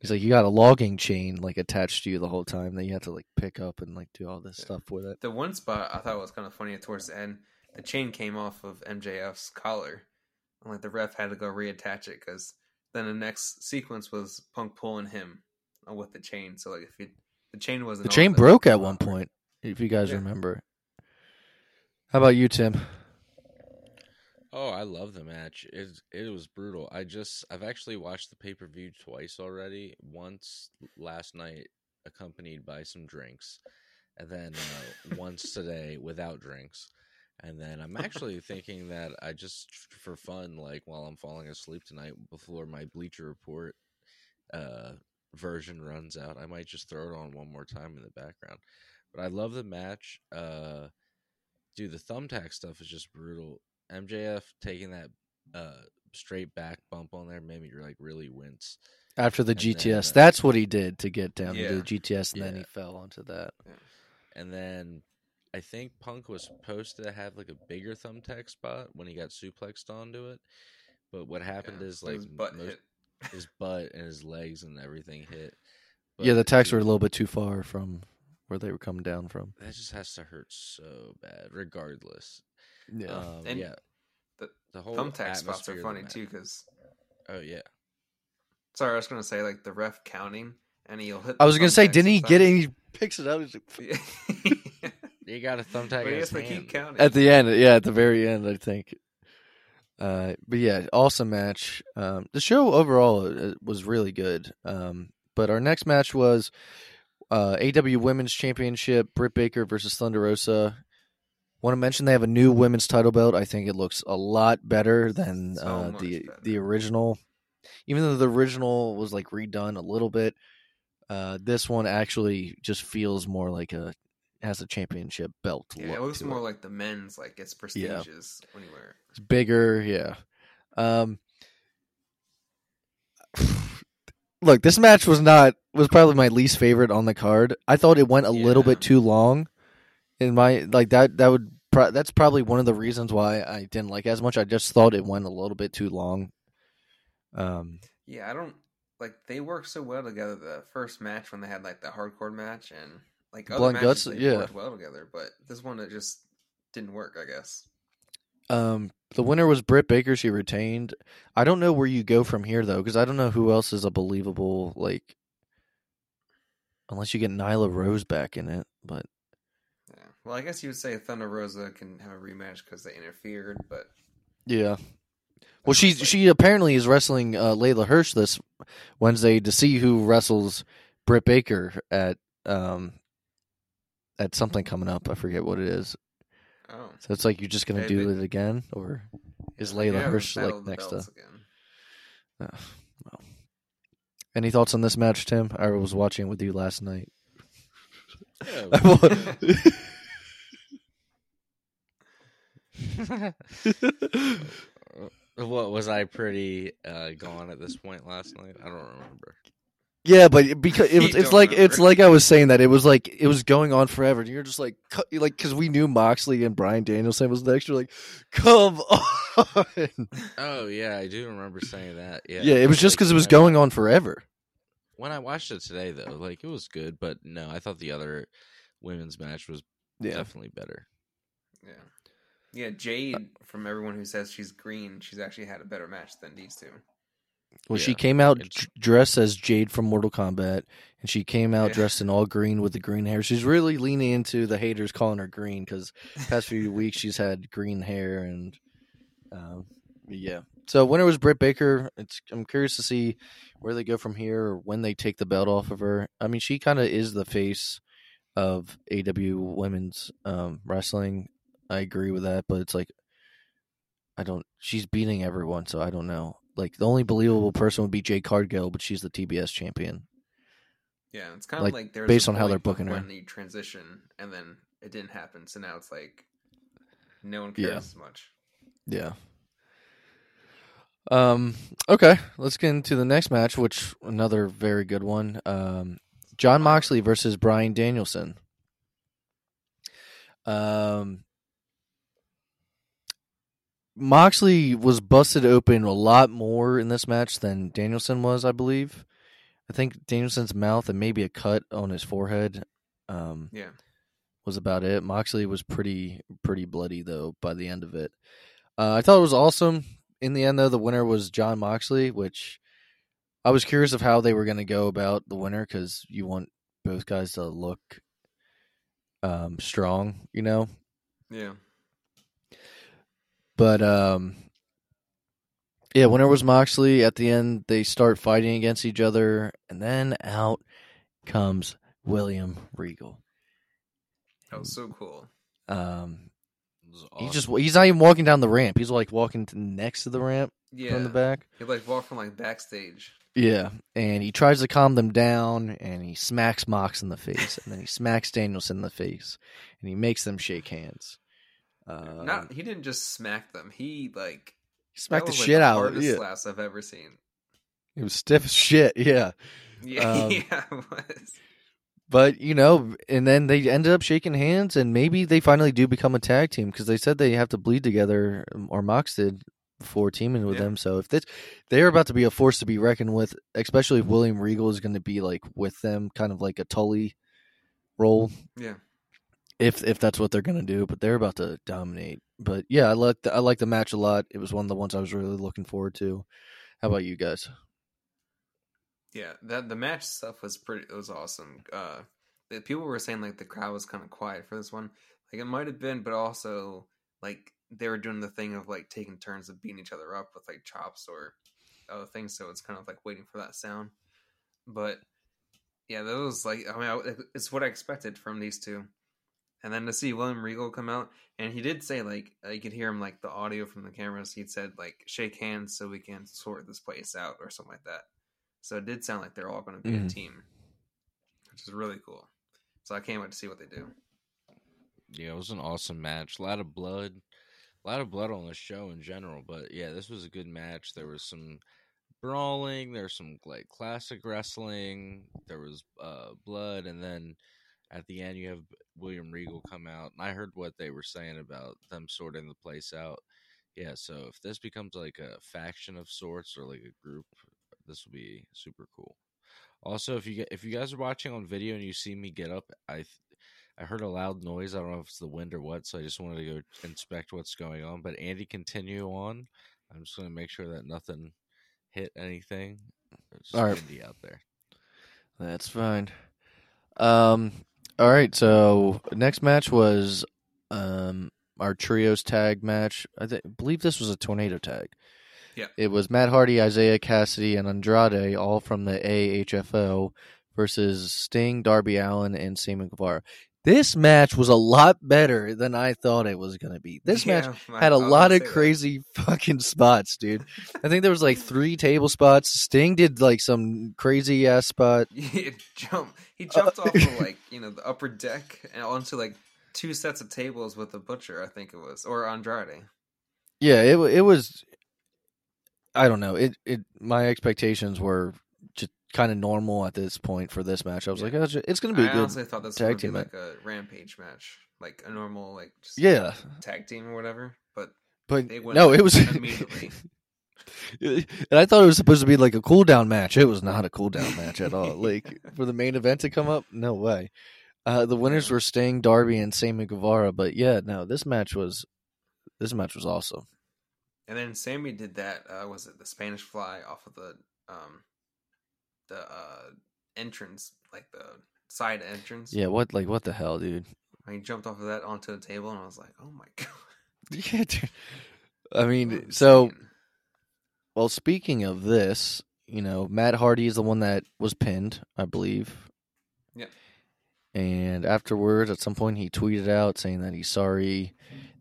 Speaker 2: He's like, you got a logging chain like attached to you the whole time that you have to like pick up and like do all this stuff with it.
Speaker 3: The one spot I thought was kind of funny towards the end, the chain came off of MJF's collar, and like the ref had to go reattach it because then the next sequence was Punk pulling him with the chain. So like if it, the chain wasn't
Speaker 2: The chain broke at one point, if you guys
Speaker 3: Yeah.
Speaker 2: remember. How about you, Tim?
Speaker 1: Oh, I love the match. It it was brutal. I just I've actually watched the pay per view twice already. Once last night, accompanied by some drinks, and then uh, once today without drinks. And then I'm actually thinking that I just for fun, like while I'm falling asleep tonight, before my Bleacher Report uh, version runs out, I might just throw it on one more time in the background. But I love the match. Uh, dude, the thumbtack stuff is just brutal. MJF taking that uh straight back bump on there made me like really wince.
Speaker 2: After the
Speaker 1: And then,
Speaker 2: GTS,
Speaker 1: uh,
Speaker 2: that's what he did to get down
Speaker 3: Yeah.
Speaker 2: to the GTS, and then he fell onto that.
Speaker 1: And then I think Punk was supposed to have like a bigger thumbtack spot when he got suplexed onto it. But what happened
Speaker 3: Yeah,
Speaker 1: is like
Speaker 3: his butt
Speaker 1: most-
Speaker 3: hit.
Speaker 1: his butt and his legs and everything hit.
Speaker 2: yeah, the tacks were a little bit too far from where they were coming down from.
Speaker 1: That just has to hurt so bad, regardless.
Speaker 2: Yeah,
Speaker 1: Um,
Speaker 3: And
Speaker 1: yeah.
Speaker 3: the
Speaker 1: The whole
Speaker 3: Thumbtack spots are funny too because
Speaker 1: Oh yeah.
Speaker 3: sorry, I was gonna say like the ref counting and he'll hit.
Speaker 2: I was gonna say, didn't he get it? He picks it up he's like,
Speaker 3: Yeah.
Speaker 1: You got a thumbtack
Speaker 3: but
Speaker 1: in
Speaker 3: he has to keep counting.
Speaker 2: at the end. Yeah, at the very end, I think. Uh, but yeah, awesome match. Um, the show overall uh, was really good. Um, but our next match was uh, AW Women's Championship: Britt Baker versus Thunder Rosa. Want to mention they have a new women's title belt. I think it looks a lot better than
Speaker 3: So
Speaker 2: uh, the
Speaker 3: better.
Speaker 2: the original. Even though the original was like redone a little bit, uh, this one actually just feels more like a has a championship belt.
Speaker 3: yeah, it looks more like the men's, like it's prestigious when you wear it.
Speaker 2: It's bigger, yeah. Um Look, this match was not was probably my least favorite on the card. I thought it went a little bit too long. In my like that that would pro- that's probably one of the reasons why I didn't like it as much. I just thought it went a little bit too long. Um
Speaker 3: Yeah, I don't like they work so well together. The first match when they had like the hardcore match and like other
Speaker 2: Blood
Speaker 3: matches,
Speaker 2: Guts,
Speaker 3: they
Speaker 2: yeah.
Speaker 3: worked well together. But this one it just didn't work. I guess.
Speaker 2: um the winner was Britt Baker. She retained. I don't know where you go from here though, because I don't know who else is a believable like, unless you get Nyla Rose back in it. But.
Speaker 3: Well, I guess you would say Thunder Rosa can have a rematch because they interfered, but
Speaker 2: yeah, Well, she
Speaker 3: like-
Speaker 2: she apparently is wrestling uh, Leyla Hirsch this Wednesday to see who wrestles Britt Baker at um at something coming up. I forget what it is.
Speaker 3: Oh,
Speaker 2: So it's like you're just gonna
Speaker 3: They-
Speaker 2: do
Speaker 3: they-
Speaker 2: it again, or is
Speaker 3: yeah,
Speaker 2: Leyla
Speaker 3: yeah,
Speaker 2: Hirsch like next to?
Speaker 3: Belts.
Speaker 2: Well. Any thoughts on this match, Tim? I was watching it with you last night.
Speaker 1: Yeah, what was I pretty uh, gone at this point last night? I don't remember.
Speaker 2: Yeah, but because it was, it's
Speaker 3: don't
Speaker 2: like it's like I was saying that it was like it was going on forever. And you're just like, cu- like because we knew Moxley and Bryan Danielson was next. You're like, come on.
Speaker 1: Oh yeah, I do remember saying that. Yeah,
Speaker 2: Yeah, it was just
Speaker 1: Like,
Speaker 2: because it was going on forever.
Speaker 1: When I watched it today, though, like it was good, but no, I thought the other women's match was
Speaker 2: Yeah,
Speaker 1: definitely better.
Speaker 3: Yeah, yeah. Jade, from everyone who says she's green, she's actually had a better match than these two.
Speaker 2: well, she came out
Speaker 1: it's-
Speaker 2: d- dressed as Jade from Mortal Kombat, and she came out
Speaker 3: Yeah.
Speaker 2: dressed in all green with the green hair. She's really leaning into the haters calling her green because past few weeks she's had green hair and um, yeah. So winner was Britt Baker. It's I'm curious to see where they go from here or when they take the belt off of her. I mean, she kind of is the face of AW women's um, wrestling. I agree with that, but it's like I don't. She's beating everyone, so I don't know. Like the only believable person would be Jay Cargill, but she's the TBS champion.
Speaker 3: Yeah, it's kind of
Speaker 2: Like,
Speaker 3: like, there's
Speaker 2: based
Speaker 3: a
Speaker 2: on how they're booking
Speaker 3: of
Speaker 2: her.
Speaker 3: when you transition, and then it didn't happen. So now it's like no one
Speaker 2: Yeah.
Speaker 3: cares as much.
Speaker 2: Yeah. Um. Okay, let's get into the next match, which another very good one. Um, Jon Moxley versus Bryan Danielson. Um. Moxley was busted open a lot more in this match than Danielson was, I believe. I think Danielson's mouth and maybe a cut on his forehead um,
Speaker 3: Yeah,
Speaker 2: was about it. Moxley was pretty pretty bloody though by the end of it. Uh, I thought it was awesome. In the end, though, the winner was Jon Moxley, which I was curious of how they were going to go about the winner because you want both guys to look um, strong, you know.
Speaker 3: yeah,
Speaker 2: But um, yeah, winner was Moxley. At the end, they start fighting against each other, and then out comes William Regal.
Speaker 3: that was so cool.
Speaker 2: Um,
Speaker 1: It was
Speaker 2: He just he's not even walking down the ramp. He's like walking to next to the ramp
Speaker 3: Yeah,
Speaker 2: from the back.
Speaker 3: he like walked from like backstage.
Speaker 2: Yeah, and he tries to calm them down, and he smacks Mox in the face, and then he smacks Danielson in the face, and he makes them shake hands. Uh,
Speaker 3: Not he didn't just smack them. He like
Speaker 2: he smacked the
Speaker 3: was, like,
Speaker 2: shit out.
Speaker 3: Of hardest
Speaker 2: Yeah,
Speaker 3: slaps I've ever seen.
Speaker 2: it was stiff as shit. Yeah,
Speaker 3: Yeah,
Speaker 2: Um,
Speaker 3: yeah, it was.
Speaker 2: but you know, and then they ended up shaking hands, and maybe they finally do become a tag team because they said they have to bleed together, or Mox did before teaming with
Speaker 3: Yeah.
Speaker 2: them. So if this, they're about to be a force to be reckoned with, especially if William Regal is going to be like with them, kind of like a Tully role.
Speaker 3: Yeah,
Speaker 2: if if that's what they're gonna do. But they're about to dominate. But yeah, I like I like the match a lot. It was one of the ones I was really looking forward to. How about you guys?
Speaker 3: yeah. That the match stuff was pretty. It was awesome. Uh, the, people were saying like the crowd was kind of quiet for this one. Like it might have been, but also like they were doing the thing of like taking turns of beating each other up with like chops or other things. So it's kind of like waiting for that sound. But yeah, that was like I mean, I, it's what I expected from these two. And then to see William Regal come out, and he did say like I could hear him like the audio from the cameras. He'd said like shake hands so we can sort this place out or something like that. So it did sound like they're all going to be a
Speaker 2: Mhm.
Speaker 3: team, which is really cool. So I can't wait to see what they do.
Speaker 1: Yeah, it was an awesome match. A lot of blood, a lot of blood on the show in general. But yeah, this was a good match. There was some brawling. There's some like classic wrestling. There was uh, blood, and then at the end you have William Regal come out. And I heard what they were saying about them sorting the place out. Yeah, so if this becomes like a faction of sorts or like a group, this will be super cool. Also, if you get, if you guys are watching on video and you see me get up, I th- I heard a loud noise. I don't know if it's the wind or what, so I just wanted to go inspect what's going on. But Andy, continue on. I'm just going to make sure that nothing hit anything. Just
Speaker 2: All right.
Speaker 1: windy out there.
Speaker 2: That's fine. Um. All right. So next match was um our trios tag match. I th- believe this was a tornado tag.
Speaker 3: Yeah.
Speaker 2: It was Matt Hardy, Isiah Kassidy, and Andrade, all from the AHFO, versus Sting, Darby Allin, and Sammy Guevara. This match was a lot better than I thought it was going to be. This match
Speaker 3: Yeah, I-
Speaker 2: had a lot of
Speaker 3: say that.
Speaker 2: crazy fucking spots, dude. I think there was like three table spots. Sting did like some crazy ass spot.
Speaker 3: He jumped. He jumped off of like you know the upper deck and onto like two sets of tables with the butcher. I think it was or Andrade.
Speaker 2: Yeah, it it was. I don't know. It it my expectations were kind of normal at this point for this match. I was
Speaker 3: Yeah.
Speaker 2: like, oh, it's- it's going to be
Speaker 3: I
Speaker 2: good.
Speaker 3: honestly thought this
Speaker 2: tag
Speaker 3: be like a rampage match, like a normal like just
Speaker 2: Yeah,
Speaker 3: tag team or whatever. But
Speaker 2: but
Speaker 3: they went
Speaker 2: no, it was
Speaker 3: immediately.
Speaker 2: and I thought it was supposed to be like a cool down match. It was not a cool down match at all. Like for the main event to come up, no way. Uh, the winners were Sting, Darby, and Sammy Guevara. But yeah, no, this match was this match was awesome.
Speaker 3: and then Sammy did that. Uh, was it the Spanish Fly off of the um the uh entrance, like the side entrance?
Speaker 2: Yeah, what like what the hell, dude?
Speaker 3: I he jumped off of that onto the table, and I was like, oh my god.
Speaker 2: Yeah, dude. I mean, so
Speaker 3: insane.
Speaker 2: Well, speaking of this, you know, Matt Hardy is the one that was pinned, I believe.
Speaker 3: Yeah.
Speaker 2: And afterwards, at some point, he tweeted out saying that he's sorry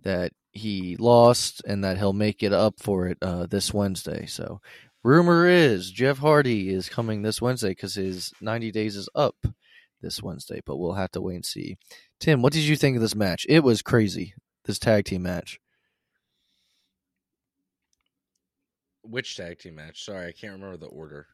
Speaker 2: that he lost and that he'll make it up for it uh, this Wednesday. So rumor is Jeff Hardy is coming this Wednesday because his 90 days is up this Wednesday, but we'll have to wait and see. Tim, what did you think of this match? It was crazy, this tag team match.
Speaker 1: Which tag team match? Sorry, I can't remember the order.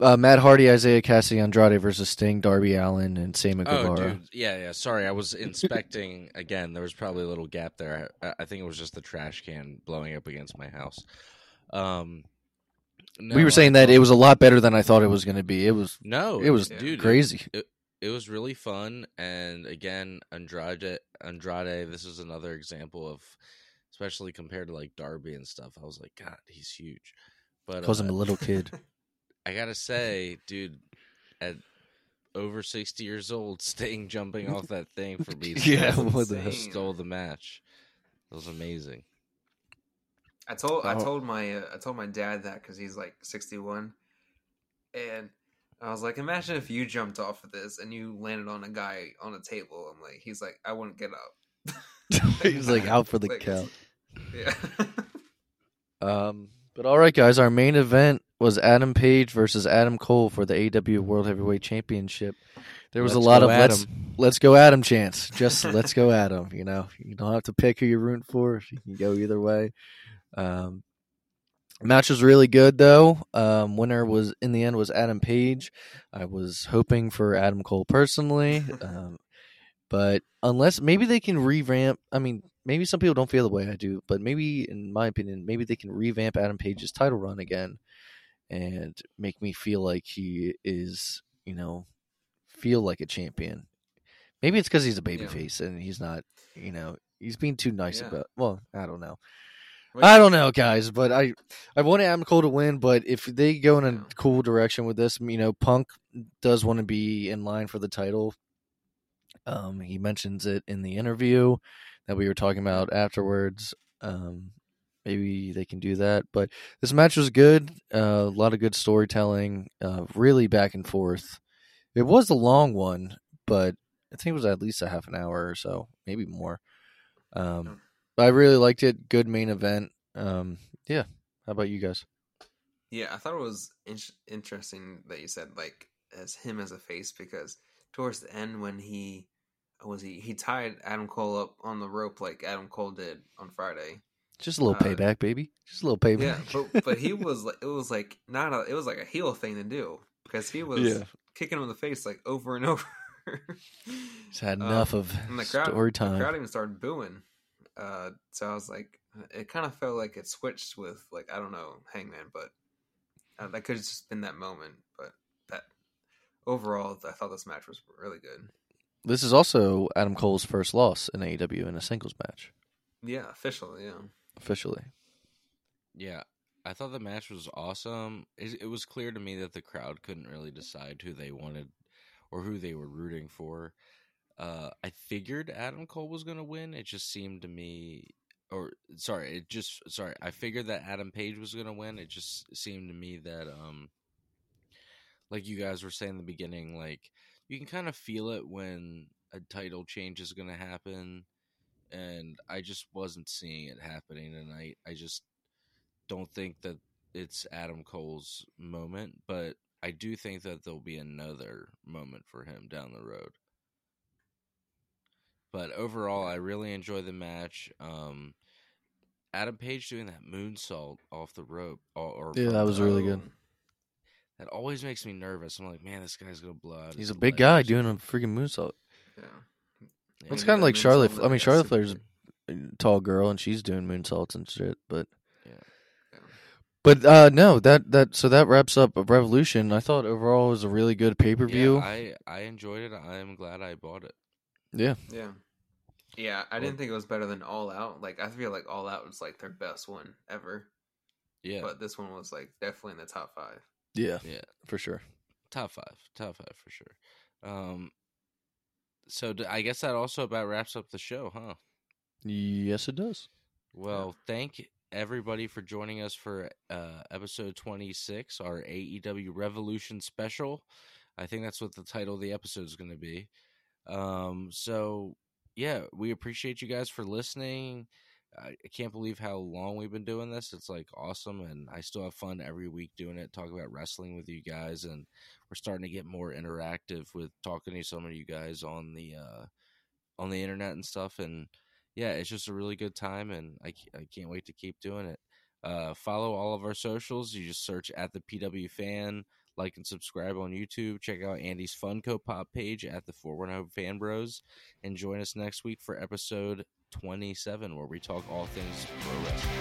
Speaker 2: Uh, Matt Hardy, Isiah Kassidy, Andrade versus Sting, Darby Allin, and Sammy
Speaker 1: Oh,
Speaker 2: Guevara.
Speaker 1: dude. Yeah, yeah. Sorry, I was inspecting again. There was probably a little gap there. I, I think it was just the trash can blowing up against my house. Um,
Speaker 2: we were saying that it was a lot better than I thought it was going to be. It was
Speaker 1: no,
Speaker 2: it was
Speaker 1: dude,
Speaker 2: crazy.
Speaker 1: it was really fun and again andrade andrade this is another example of especially compared to like darby and stuff i was like god he's huge but
Speaker 2: Calls
Speaker 1: I'm
Speaker 2: a uh, little kid.
Speaker 1: i gotta say dude at over 60 years old Sting jumping off that thing for me
Speaker 2: Yeah,
Speaker 1: stole-
Speaker 2: what
Speaker 3: the
Speaker 1: stole the match it was amazing
Speaker 3: I told I
Speaker 2: Oh.
Speaker 3: told my uh, I told my dad that because he's like sixty one, and I was like, imagine if you jumped off of this and you landed on a guy on a table. I'm like, he's like, I wouldn't get up.
Speaker 2: He's like out for the
Speaker 3: Like,
Speaker 2: count.
Speaker 3: Yeah.
Speaker 2: Um, but all right, guys, our main event was Adam Page versus Adam Cole for the AEW World Heavyweight Championship. There was
Speaker 1: Let's
Speaker 2: a lot
Speaker 1: go
Speaker 2: of let's,
Speaker 1: Adam.
Speaker 2: let's go Adam chants. Just let's go Adam. You know, you don't have to pick who you're rooting for. You can go either way. Um, match was really good though. Um, winner was in the end was Adam Page. I was hoping for Adam Cole personally, um, but unless maybe they can revamp. I mean, maybe some people don't feel the way I do, but maybe, in my opinion, maybe they can revamp Adam Page's title run again and make me feel like he is, you know, feel like a champion. Maybe it's because he's a babyface and he's not, you know, he's being too nice
Speaker 3: Yeah.
Speaker 2: about. Well, I don't know. I don't know, guys, but I I wanted Adam Cole to win, but if they go in a cool direction with this, you know, Punk does want to be in line for the title. Um, he mentions it in the interview that we were talking about afterwards. Um, maybe they can do that, but this match was good. Uh, a lot of good storytelling, uh, really back and forth. It was a long one, but I think it was at least a half an hour or so, maybe more. Um, I really liked it. Good main event. Um, yeah. How about you guys?
Speaker 3: Yeah, I thought it was in- interesting that you said like as him as a face because towards the end when he was he he tied Adam Cole up on the rope like Adam Cole did on Friday.
Speaker 2: Just a little
Speaker 3: Uh,
Speaker 2: payback, baby. Just a little payback.
Speaker 3: Yeah, but but he was like it was like not a it was like a heel thing to do because he was
Speaker 2: Yeah.
Speaker 3: kicking him in the face like over and over.
Speaker 2: Just had
Speaker 3: Um,
Speaker 2: enough of
Speaker 3: and the crowd,
Speaker 2: story time.
Speaker 3: the crowd even started booing. Uh, so I was like, it kind of felt like it switched with like I don't know Hangman, but uh, that could have just been that moment. But that overall, I thought this match was really good.
Speaker 2: This is also Adam Cole's first loss in AEW in a singles match,
Speaker 3: Yeah, officially, yeah.
Speaker 2: officially.
Speaker 1: Yeah, I thought the match was awesome. It, it was clear to me that the crowd couldn't really decide who they wanted or who they were rooting for. Uh, I figured Adam Cole was going to win. It just seemed to me, or sorry, it just sorry. I figured that Adam Page was going to win. It just seemed to me that, um, like you guys were saying in the beginning, like you can kind of feel it when a title change is going to happen, and I just wasn't seeing it happening tonight. I just don't think that it's Adam Cole's moment, but I do think that there'll be another moment for him down the road. But overall, I really enjoy the match. Um, Adam Page doing that moonsault off the rope, or, or
Speaker 2: Yeah, that was really good.
Speaker 1: That always makes me nervous. I'm like, man, this guy's gonna blow out.
Speaker 2: He's a big
Speaker 1: leg
Speaker 2: guy doing a freaking moonsault.
Speaker 3: Yeah.
Speaker 1: Yeah.
Speaker 2: It's kind of like Charlotte. I mean, Charlotte
Speaker 3: a
Speaker 2: Flair's a tall girl and she's doing moonsaults and shit. But
Speaker 1: Yeah.
Speaker 3: Yeah.
Speaker 2: but uh no, that that so that wraps up Revolution. I thought overall it was a really good pay per view.
Speaker 1: Yeah, I I enjoyed it. I'm glad I bought it.
Speaker 2: Yeah,
Speaker 3: Yeah. Yeah, I didn't think it was better than All Out. Like I feel like All Out was like their best one ever,
Speaker 1: Yeah,
Speaker 3: but this one was like definitely in the top five.
Speaker 2: yeah,
Speaker 1: yeah.
Speaker 2: for sure.
Speaker 1: top five, top five for sure. Um, so d- I guess that also about wraps up the show, huh?
Speaker 2: Yes, it does.
Speaker 1: Well, thank everybody for joining us for uh, episode twenty six, our AEW Revolution special. I think that's what the title of the episode is going to be. Um, so yeah, we appreciate you guys for listening. I, can't believe how long we've been doing this. It's like awesome, and I still have fun every week doing it, talking about wrestling with you guys, and we're starting to get more interactive with talking to some of you guys on the uh, on the internet and stuff. And yeah, it's just a really good time, and I I can't wait to keep doing it. Uh, follow all of our socials. You just search at the PW Fan, like and subscribe on YouTube. Check out Andy's Funko Pop page at the 410 Fan Bros. And join us next week for episode 27, where we talk all things pro wrestling.